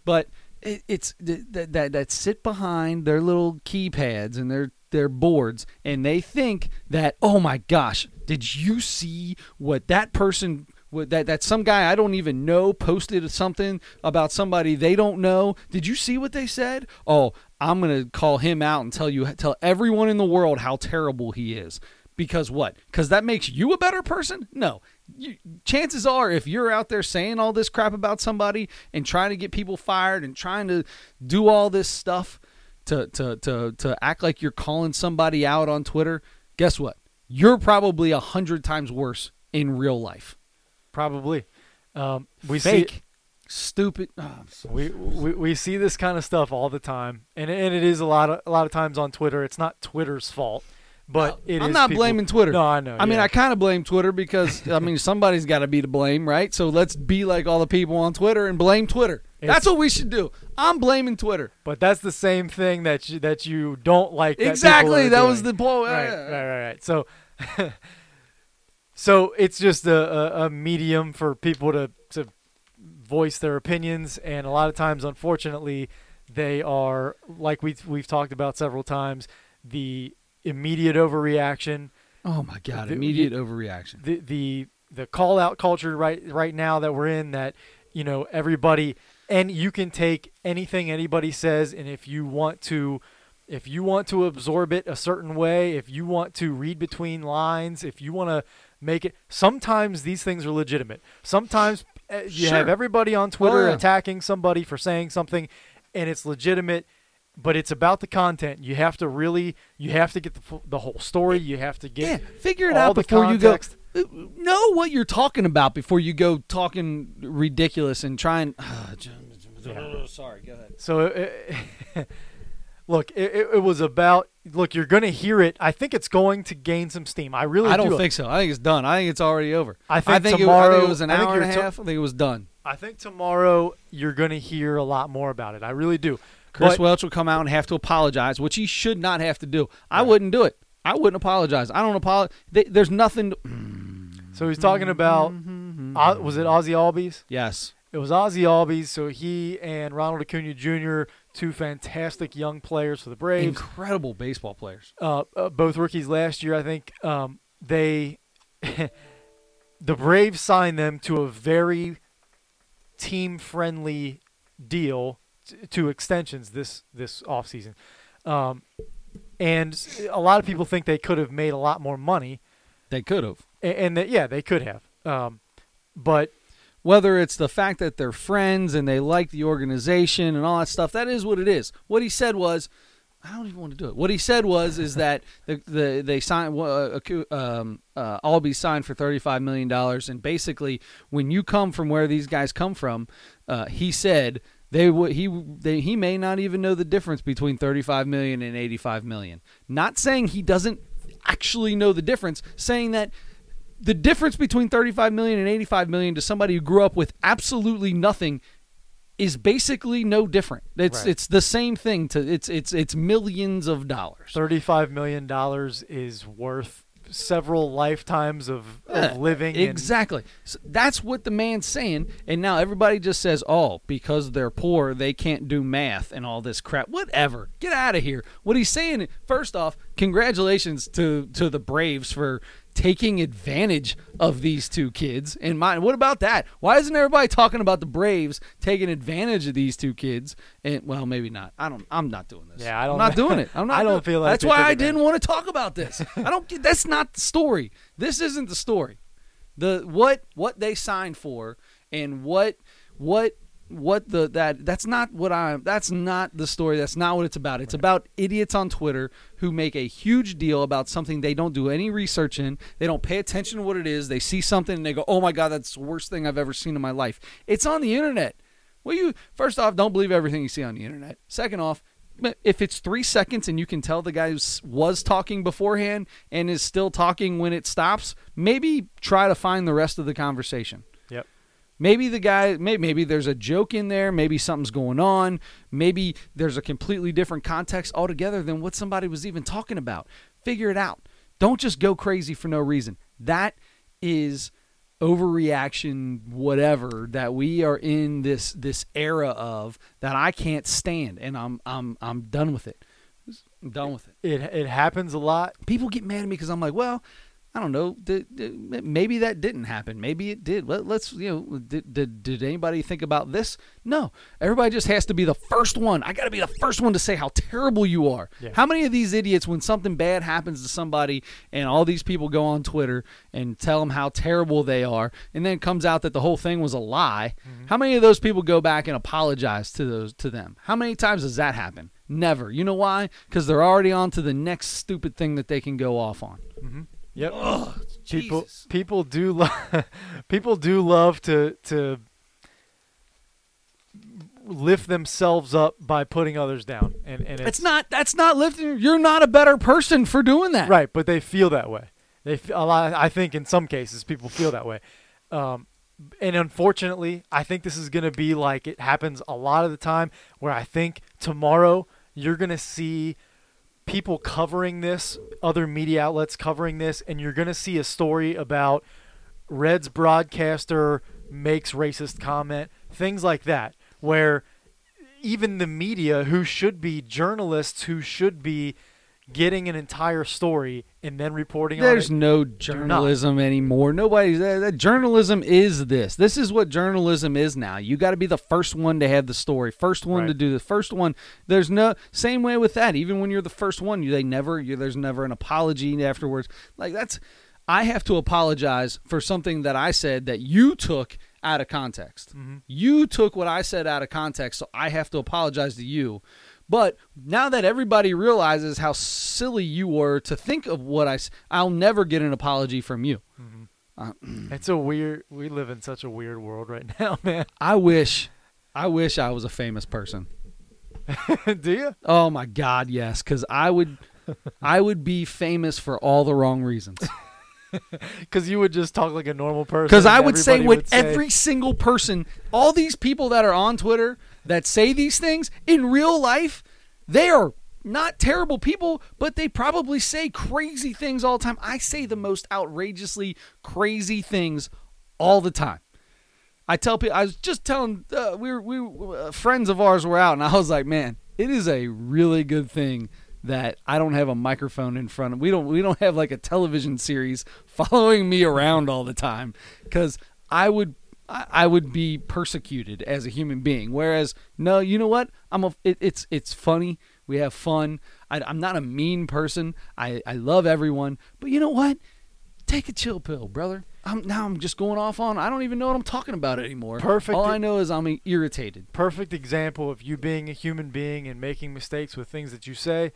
but it, it's that, that that sit behind their little keypads and their their boards and they think that oh my gosh did you see what that person that that some guy I don't even know posted something about somebody they don't know did you see what they said oh I'm going to call him out and tell you tell everyone in the world how terrible he is. Because what? Because that makes you a better person? No. You, chances are, if you're out there saying all this crap about somebody and trying to get people fired and trying to do all this stuff to to to to act like you're calling somebody out on Twitter, guess what? You're probably a hundred times worse in real life. Probably. Um, we Fake, see stupid. oh, I'm so we, we we see this kind of stuff all the time, and and it is a lot of a lot of times on Twitter. It's not Twitter's fault, but it is. I'm not people- blaming Twitter. No, I know. I mean. I kind of blame Twitter because I mean *laughs* somebody's got to be to blame, right? So let's be like all the people on Twitter and blame Twitter. That's what we should do. I'm blaming Twitter. But that's the same thing that you, that you don't like. that exactly. That was the point. right, right, right, right. So, *laughs* so it's just a, a, a medium for people to to voice their opinions, and a lot of times, unfortunately, they are like we we've talked about several times. The immediate overreaction, Oh my god! The- Immediate overreaction. the the the call out culture right right now that we're in that you know everybody and you can take anything anybody says and if you want to if you want to absorb it a certain way if you want to read between lines if you want to make it sometimes these things are legitimate sometimes uh, you have everybody on twitter yeah. attacking somebody for saying something and it's legitimate but it's about the content you have to really you have to get the, the whole story you have to get Yeah, figure it out before you go. Uh, Know what you're talking about before you go talking ridiculous and trying. *sighs* Yeah. Sorry, go ahead. So, uh, *laughs* look, it, it, it was about. Look, you're going to hear it. I think it's going to gain some steam. I really I don't do. think so. I think it's done. I think it's already over. I think I think tomorrow- it was an I hour and a to- half. I think it was done. I think tomorrow you're going to hear a lot more about it. I really do. Chris But- Welch will come out and have to apologize, which he should not have to do. I Right. wouldn't do it. I wouldn't apologize. I don't apologize. There's nothing. To, *clears throat* So he's talking about. Uh, was it Ozzie Albies? yes. It was Ozzie Albies. So he and Ronald Acuna Jr., two fantastic young players for the Braves. Incredible baseball players. uh, uh, both rookies last year. I think um, they, *laughs* the Braves signed them to a very team-friendly deal t- to extensions this this offseason. Um, and a lot of people think they could have made a lot more money, They could have. and, and that, yeah, they could have. Um, but Whether it's the fact that they're friends and they like the organization and all that stuff, that is what it is. What he said was, I don't even want to do it. What he said was is that *laughs* the, the they signed uh, um, uh, Albee signed for thirty five million dollars, and basically when you come from where these guys come from, uh, he said they would he they, he may not even know the difference between thirty five million and eighty five million. Not saying he doesn't actually know the difference, saying that the difference between 35 million and 85 million to somebody who grew up with absolutely nothing is basically no different. It's Right. it's the same thing to it's it's it's millions of dollars. thirty-five million dollars is worth several lifetimes of, Yeah, of living. and- Exactly. So that's what the man's saying. And now everybody just says, "Oh, because they're poor, they can't do math and all this crap." Whatever. Get out of here. What he's saying, first off, congratulations to to the Braves for taking advantage of these two kids. And my, what about that? Why isn't everybody talking about the Braves taking advantage of these two kids? And well, maybe not. I don't. I'm not doing this. Yeah, I don't- I'm not doing *laughs* it. I'm not. I don't feel like That's why I didn't want to talk about this. I don't. get That's not the story. This isn't the story the what what they signed for and what what what the that that's not what I that's not the story. That's not what it's about. It's about idiots on Twitter who make a huge deal about something they don't do any research in. They don't pay attention to what it is. They see something and they go oh my god that's the worst thing I've ever seen in my life. It's on the internet. Well you first off don't believe everything you see on the internet. Second off if it's three seconds and you can tell the guy was talking beforehand and is still talking when it stops, maybe try to find the rest of the conversation. Maybe the guy, maybe, maybe there's a joke in there. Maybe something's going on. Maybe there's a completely different context altogether than what somebody was even talking about. Figure it out. Don't just go crazy for no reason. That is overreaction whatever that we are in this this era of that I can't stand and I'm I'm I'm done with it. I'm done with it. It it happens a lot. People get mad at me cuz I'm like, well, I don't know. Maybe that didn't happen. Maybe it did. Let, let's you know. Did, did did anybody think about this? No. Everybody just has to be the first one. I got to be the first one to say how terrible you are. Yeah. How many of these idiots, when something bad happens to somebody, and all these people go on Twitter and tell them how terrible they are, and then it comes out that the whole thing was a lie? Mm-hmm. How many of those people go back and apologize to those to them? How many times does that happen? Never. You know why? Because they're already on to the next stupid thing that they can go off on. Mm-hmm. Yep. Ugh, people Jesus. people do lo- *laughs* people do love to to lift themselves up by putting others down and and it's, It's not. That's not lifting. You're not a better person for doing that. right but they feel that way they f- a lot i think in some cases people feel that way um and unfortunately i think this is going to be like it happens a lot of the time where i think tomorrow you're going to see people covering this other media outlets covering this and you're going to see a story about Reds broadcaster makes racist comment, things like that, where even the media, who should be journalists, who should be getting an entire story and then reporting There's on it. no journalism anymore. Nobody's that, that journalism is this. This is what journalism is now. You got to be the first one to have the story, first one to do the first one. There's no same way with that. Even when you're the first one, you they never you, there's never an apology afterwards. Like that's I have to apologize for something that I said that you took out of context. Mm-hmm. You took what I said out of context, so I have to apologize to you. But now that everybody realizes how silly you were to think of what I, I'll never get an apology from you. Mm-hmm. Uh, mm. It's a weird. We live in such a weird world right *laughs* now, man. I wish, I wish I was a famous person. *laughs* Do you? Oh my God, yes, because I would, I would be famous for all the wrong reasons. *laughs* Because you would just talk like a normal person. Because I would say what would say- every single person, all these people that are on Twitter that say these things in real life, they are not terrible people, but they probably say crazy things all the time. I say the most outrageously crazy things all the time. I tell people, I was just telling, uh, we were, we uh, friends of ours were out, and I was like, man, it is a really good thing that I don't have a microphone in front of. We don't, we don't have like a television series following me around all the time, because I would, I, would be persecuted as a human being. Whereas, no, you know what? I'm a, it, it's, it's funny. We have fun. I, I'm not a mean person. I, I love everyone, but you know what? take a chill pill, brother. I'm now I'm just going off on I don't even know what I'm talking about anymore. Perfect. All I know is I'm irritated. perfect example of you being a human being and making mistakes with things that you say.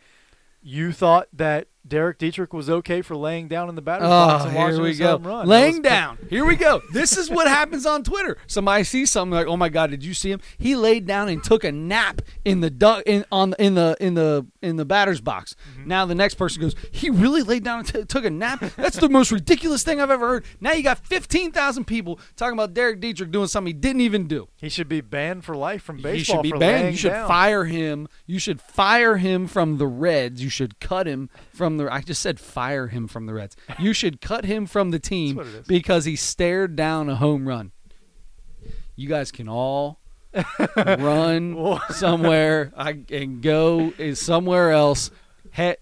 You thought that Derek Dietrich was okay for laying down in the batter's box Oh, and here watching we go. home run. Laying down. Here we go. This is what happens on Twitter. Somebody sees something like, "Oh my God, did you see him? He laid down and took a nap in the du- in on in the in the in the batter's box." Mm-hmm. Now the next person goes, "He really laid down and t- took a nap? That's the most ridiculous thing I've ever heard." Now you got fifteen thousand people talking about Derek Dietrich doing something he didn't even do. He should be banned for life from baseball. He should be banned. You should down. fire him. You should fire him from the Reds. You should cut him from the. I just said fire him from the Reds. You should cut him from the team That's what it is. because he stared down a home run. You guys can all *laughs* run somewhere I, and go is somewhere else. He,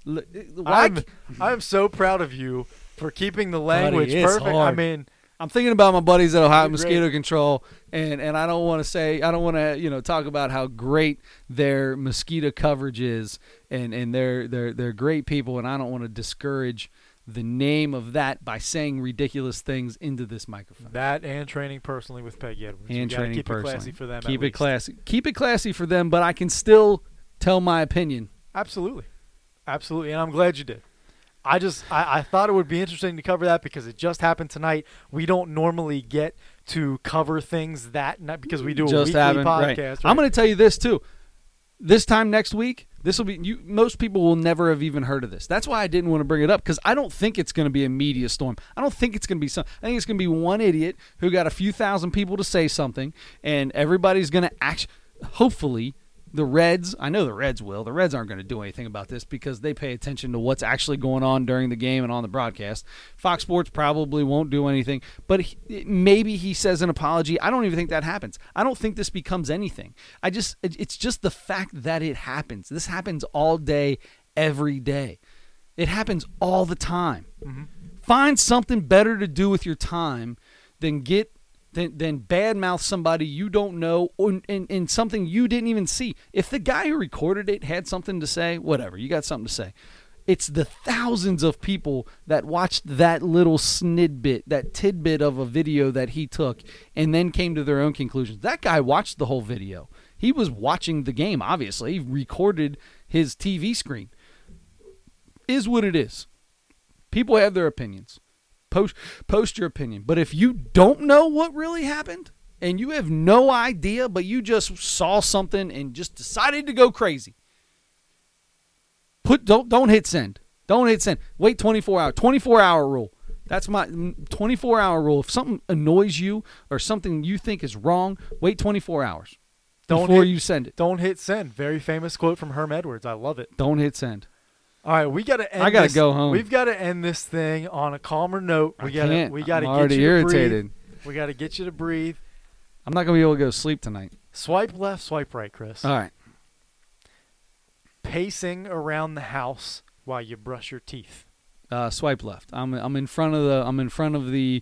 I'm, I'm so proud of you for keeping the language perfect. I mean, I'm thinking about my buddies at Ohio Mosquito. Control, and and I don't want to say I don't want to you know talk about how great their mosquito coverage is, and and they're they're they're great people, and I don't want to discourage the name of that by saying ridiculous things into this microphone. that and training personally with Peggy Edwards. And training keep personally, it classy for them. keep it least. classy, keep it classy for them, but I can still tell my opinion. Absolutely, absolutely, and I'm glad you did. I just I, I thought it would be interesting to cover that because it just happened tonight. We don't normally get to cover things that night because we do a Just weekly happened, right. podcast. I'm going to tell you this too. This time next week, this will be you. Most people will never have even heard of this. That's why I didn't want to bring it up because I don't think it's going to be a media storm. I don't think it's going to be some. I think it's going to be one idiot who got a few thousand people to say something, and everybody's going to act. Hopefully, the Reds. I know the Reds will. The Reds aren't going to do anything about this because they pay attention to what's actually going on during the game and on the broadcast. Fox Sports probably won't do anything, but he, maybe he says an apology. I don't even think that happens. I don't think this becomes anything. I just it's just the fact that it happens. This happens all day every day. It happens all the time. Mm-hmm. Find something better to do with your time than get than than badmouth somebody you don't know in, in something you didn't even see. If the guy who recorded it had something to say, whatever, you got something to say. It's the thousands of people that watched that little snidbit, that tidbit of a video that he took, and then came to their own conclusions. That guy watched the whole video. He was watching the game, obviously. He recorded his TV screen. Is what it is. People have their opinions. Post post your opinion. But if you don't know what really happened and you have no idea, but you just saw something and just decided to go crazy, put don't don't hit send. Don't hit send. Wait 24 hour. 24 hour rule. That's my 24 hour rule. If something annoys you or something you think is wrong, wait 24 hours Don't before hit- you send it. Don't hit send. Very famous quote from Herm Edwards. I love it. Don't hit send. All right, we got to end I gotta this- go home. We've got to end this thing on a calmer note. We got to we got to get already you to irritated. breathe. We got to get you to breathe. I'm not gonna be able to go to sleep tonight. Swipe left, swipe right, Chris. All right. Pacing around the house while you brush your teeth. Uh, swipe left. I'm I'm in front of the I'm in front of the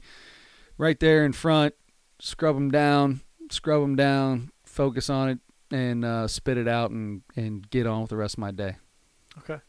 right there in front. Scrub them down. Scrub them down. Focus on it and uh, spit it out and and get on with the rest of my day. Okay.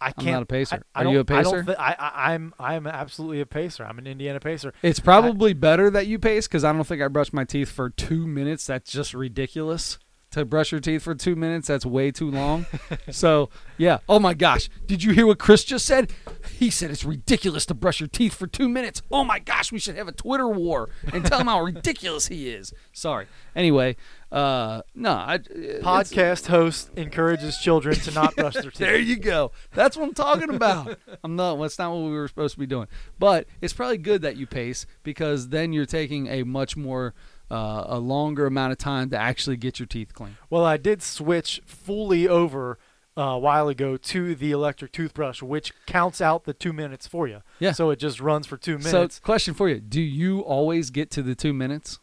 I I'm can't. a pacer. I, I Are you a I don't pacer? I, I, I'm I'm absolutely a pacer. I'm an Indiana pacer. It's probably better that you pace because I don't think I brushed my teeth for two minutes. That's just ridiculous. To brush your teeth for two minutes, that's way too long. *laughs* so, yeah. Oh my gosh. Did you hear what Chris just said? He said it's ridiculous to brush your teeth for two minutes. Oh my gosh. We should have a Twitter war and tell him how ridiculous he is. Sorry. Anyway, uh, no. I, Podcast host encourages children to not brush their *laughs* teeth. There you go. That's what I'm talking about. I'm not. That's not what we were supposed to be doing. But it's probably good that you pace because then you're taking a much more, uh, a longer amount of time to actually get your teeth clean. Well, I did switch fully over uh, a while ago to the electric toothbrush, which counts out the two minutes for you. Yeah. So it just runs for two minutes. So, question for you: Do you always get to the two minutes?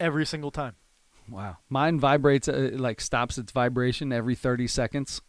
every single time. Wow. Mine vibrates, uh, it, like stops its vibration every 30 seconds.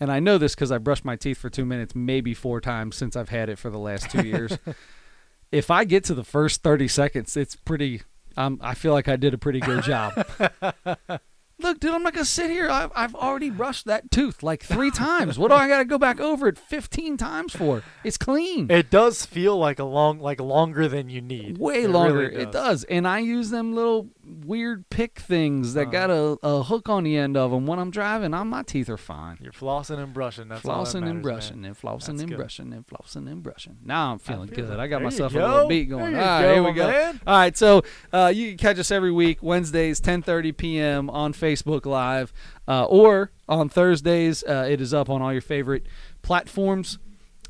And I know this because I brushed my teeth for two minutes, maybe four times since I've had it for the last two years. *laughs* if I get to the first 30 seconds, it's pretty, um, I feel like I did a pretty good job. *laughs* Look, dude, I'm not going to sit here. I've, I've already brushed that tooth like three *laughs* times. What do I got to go back over it 15 times for? It's clean. It does feel like a long, like longer than you need. Way It longer. really It does. And I use them little weird pick things that Uh-huh. got a, a hook on the end of them. When I'm driving, I'm, my teeth are fine. You're flossing and brushing. That's all that flossing and brushing man. and flossing That's and good. brushing and flossing and brushing. Now I'm feeling feel good. it. I got There myself a little beat going. All right, go, here we go. man. All right, so uh, you can catch us every week Wednesdays 10:30 p.m. on Facebook Live, uh, or on Thursdays. Uh, it is up on all your favorite platforms.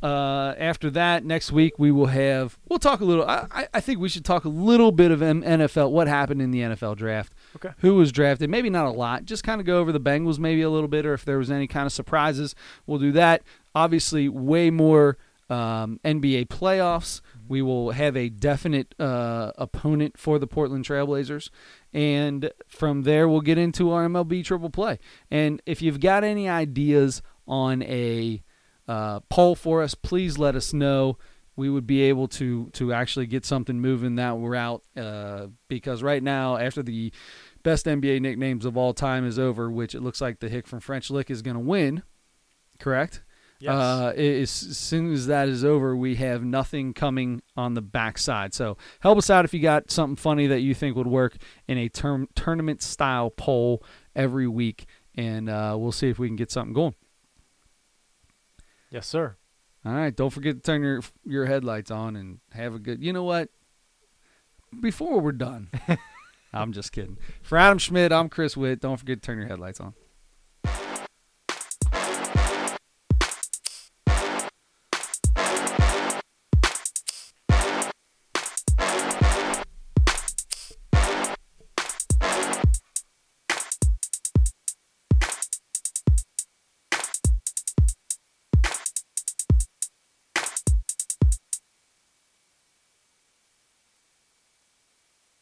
Uh, after that, next week we will have. We'll talk a little. I, I- think we should talk a little bit of NFL. What happened in the NFL draft? Okay. Who was drafted? Maybe not a lot. Just kind of go over the Bengals maybe a little bit, or if there was any kind of surprises, we'll do that. Obviously, way more um, NBA playoffs. We will have a definite uh, opponent for the Portland Trailblazers, and from there we'll get into our MLB Triple Play. And if you've got any ideas on a uh, poll for us, please let us know. We would be able to to actually get something moving that route uh, because right now, after the best NBA nicknames of all time is over, which it looks like the Hick from French Lick is going to win, correct? Yes. Uh, as soon as that is over, we have nothing coming on the backside. So help us out if you got something funny that you think would work in a term, tournament style poll every week, and uh, we'll see if we can get something going. Yes, sir. All right, don't forget to turn your your headlights on and have a good. You know what? Before we're done, *laughs* I'm just kidding. For Adam Schmidt, I'm Chris Witt. Don't forget to turn your headlights on.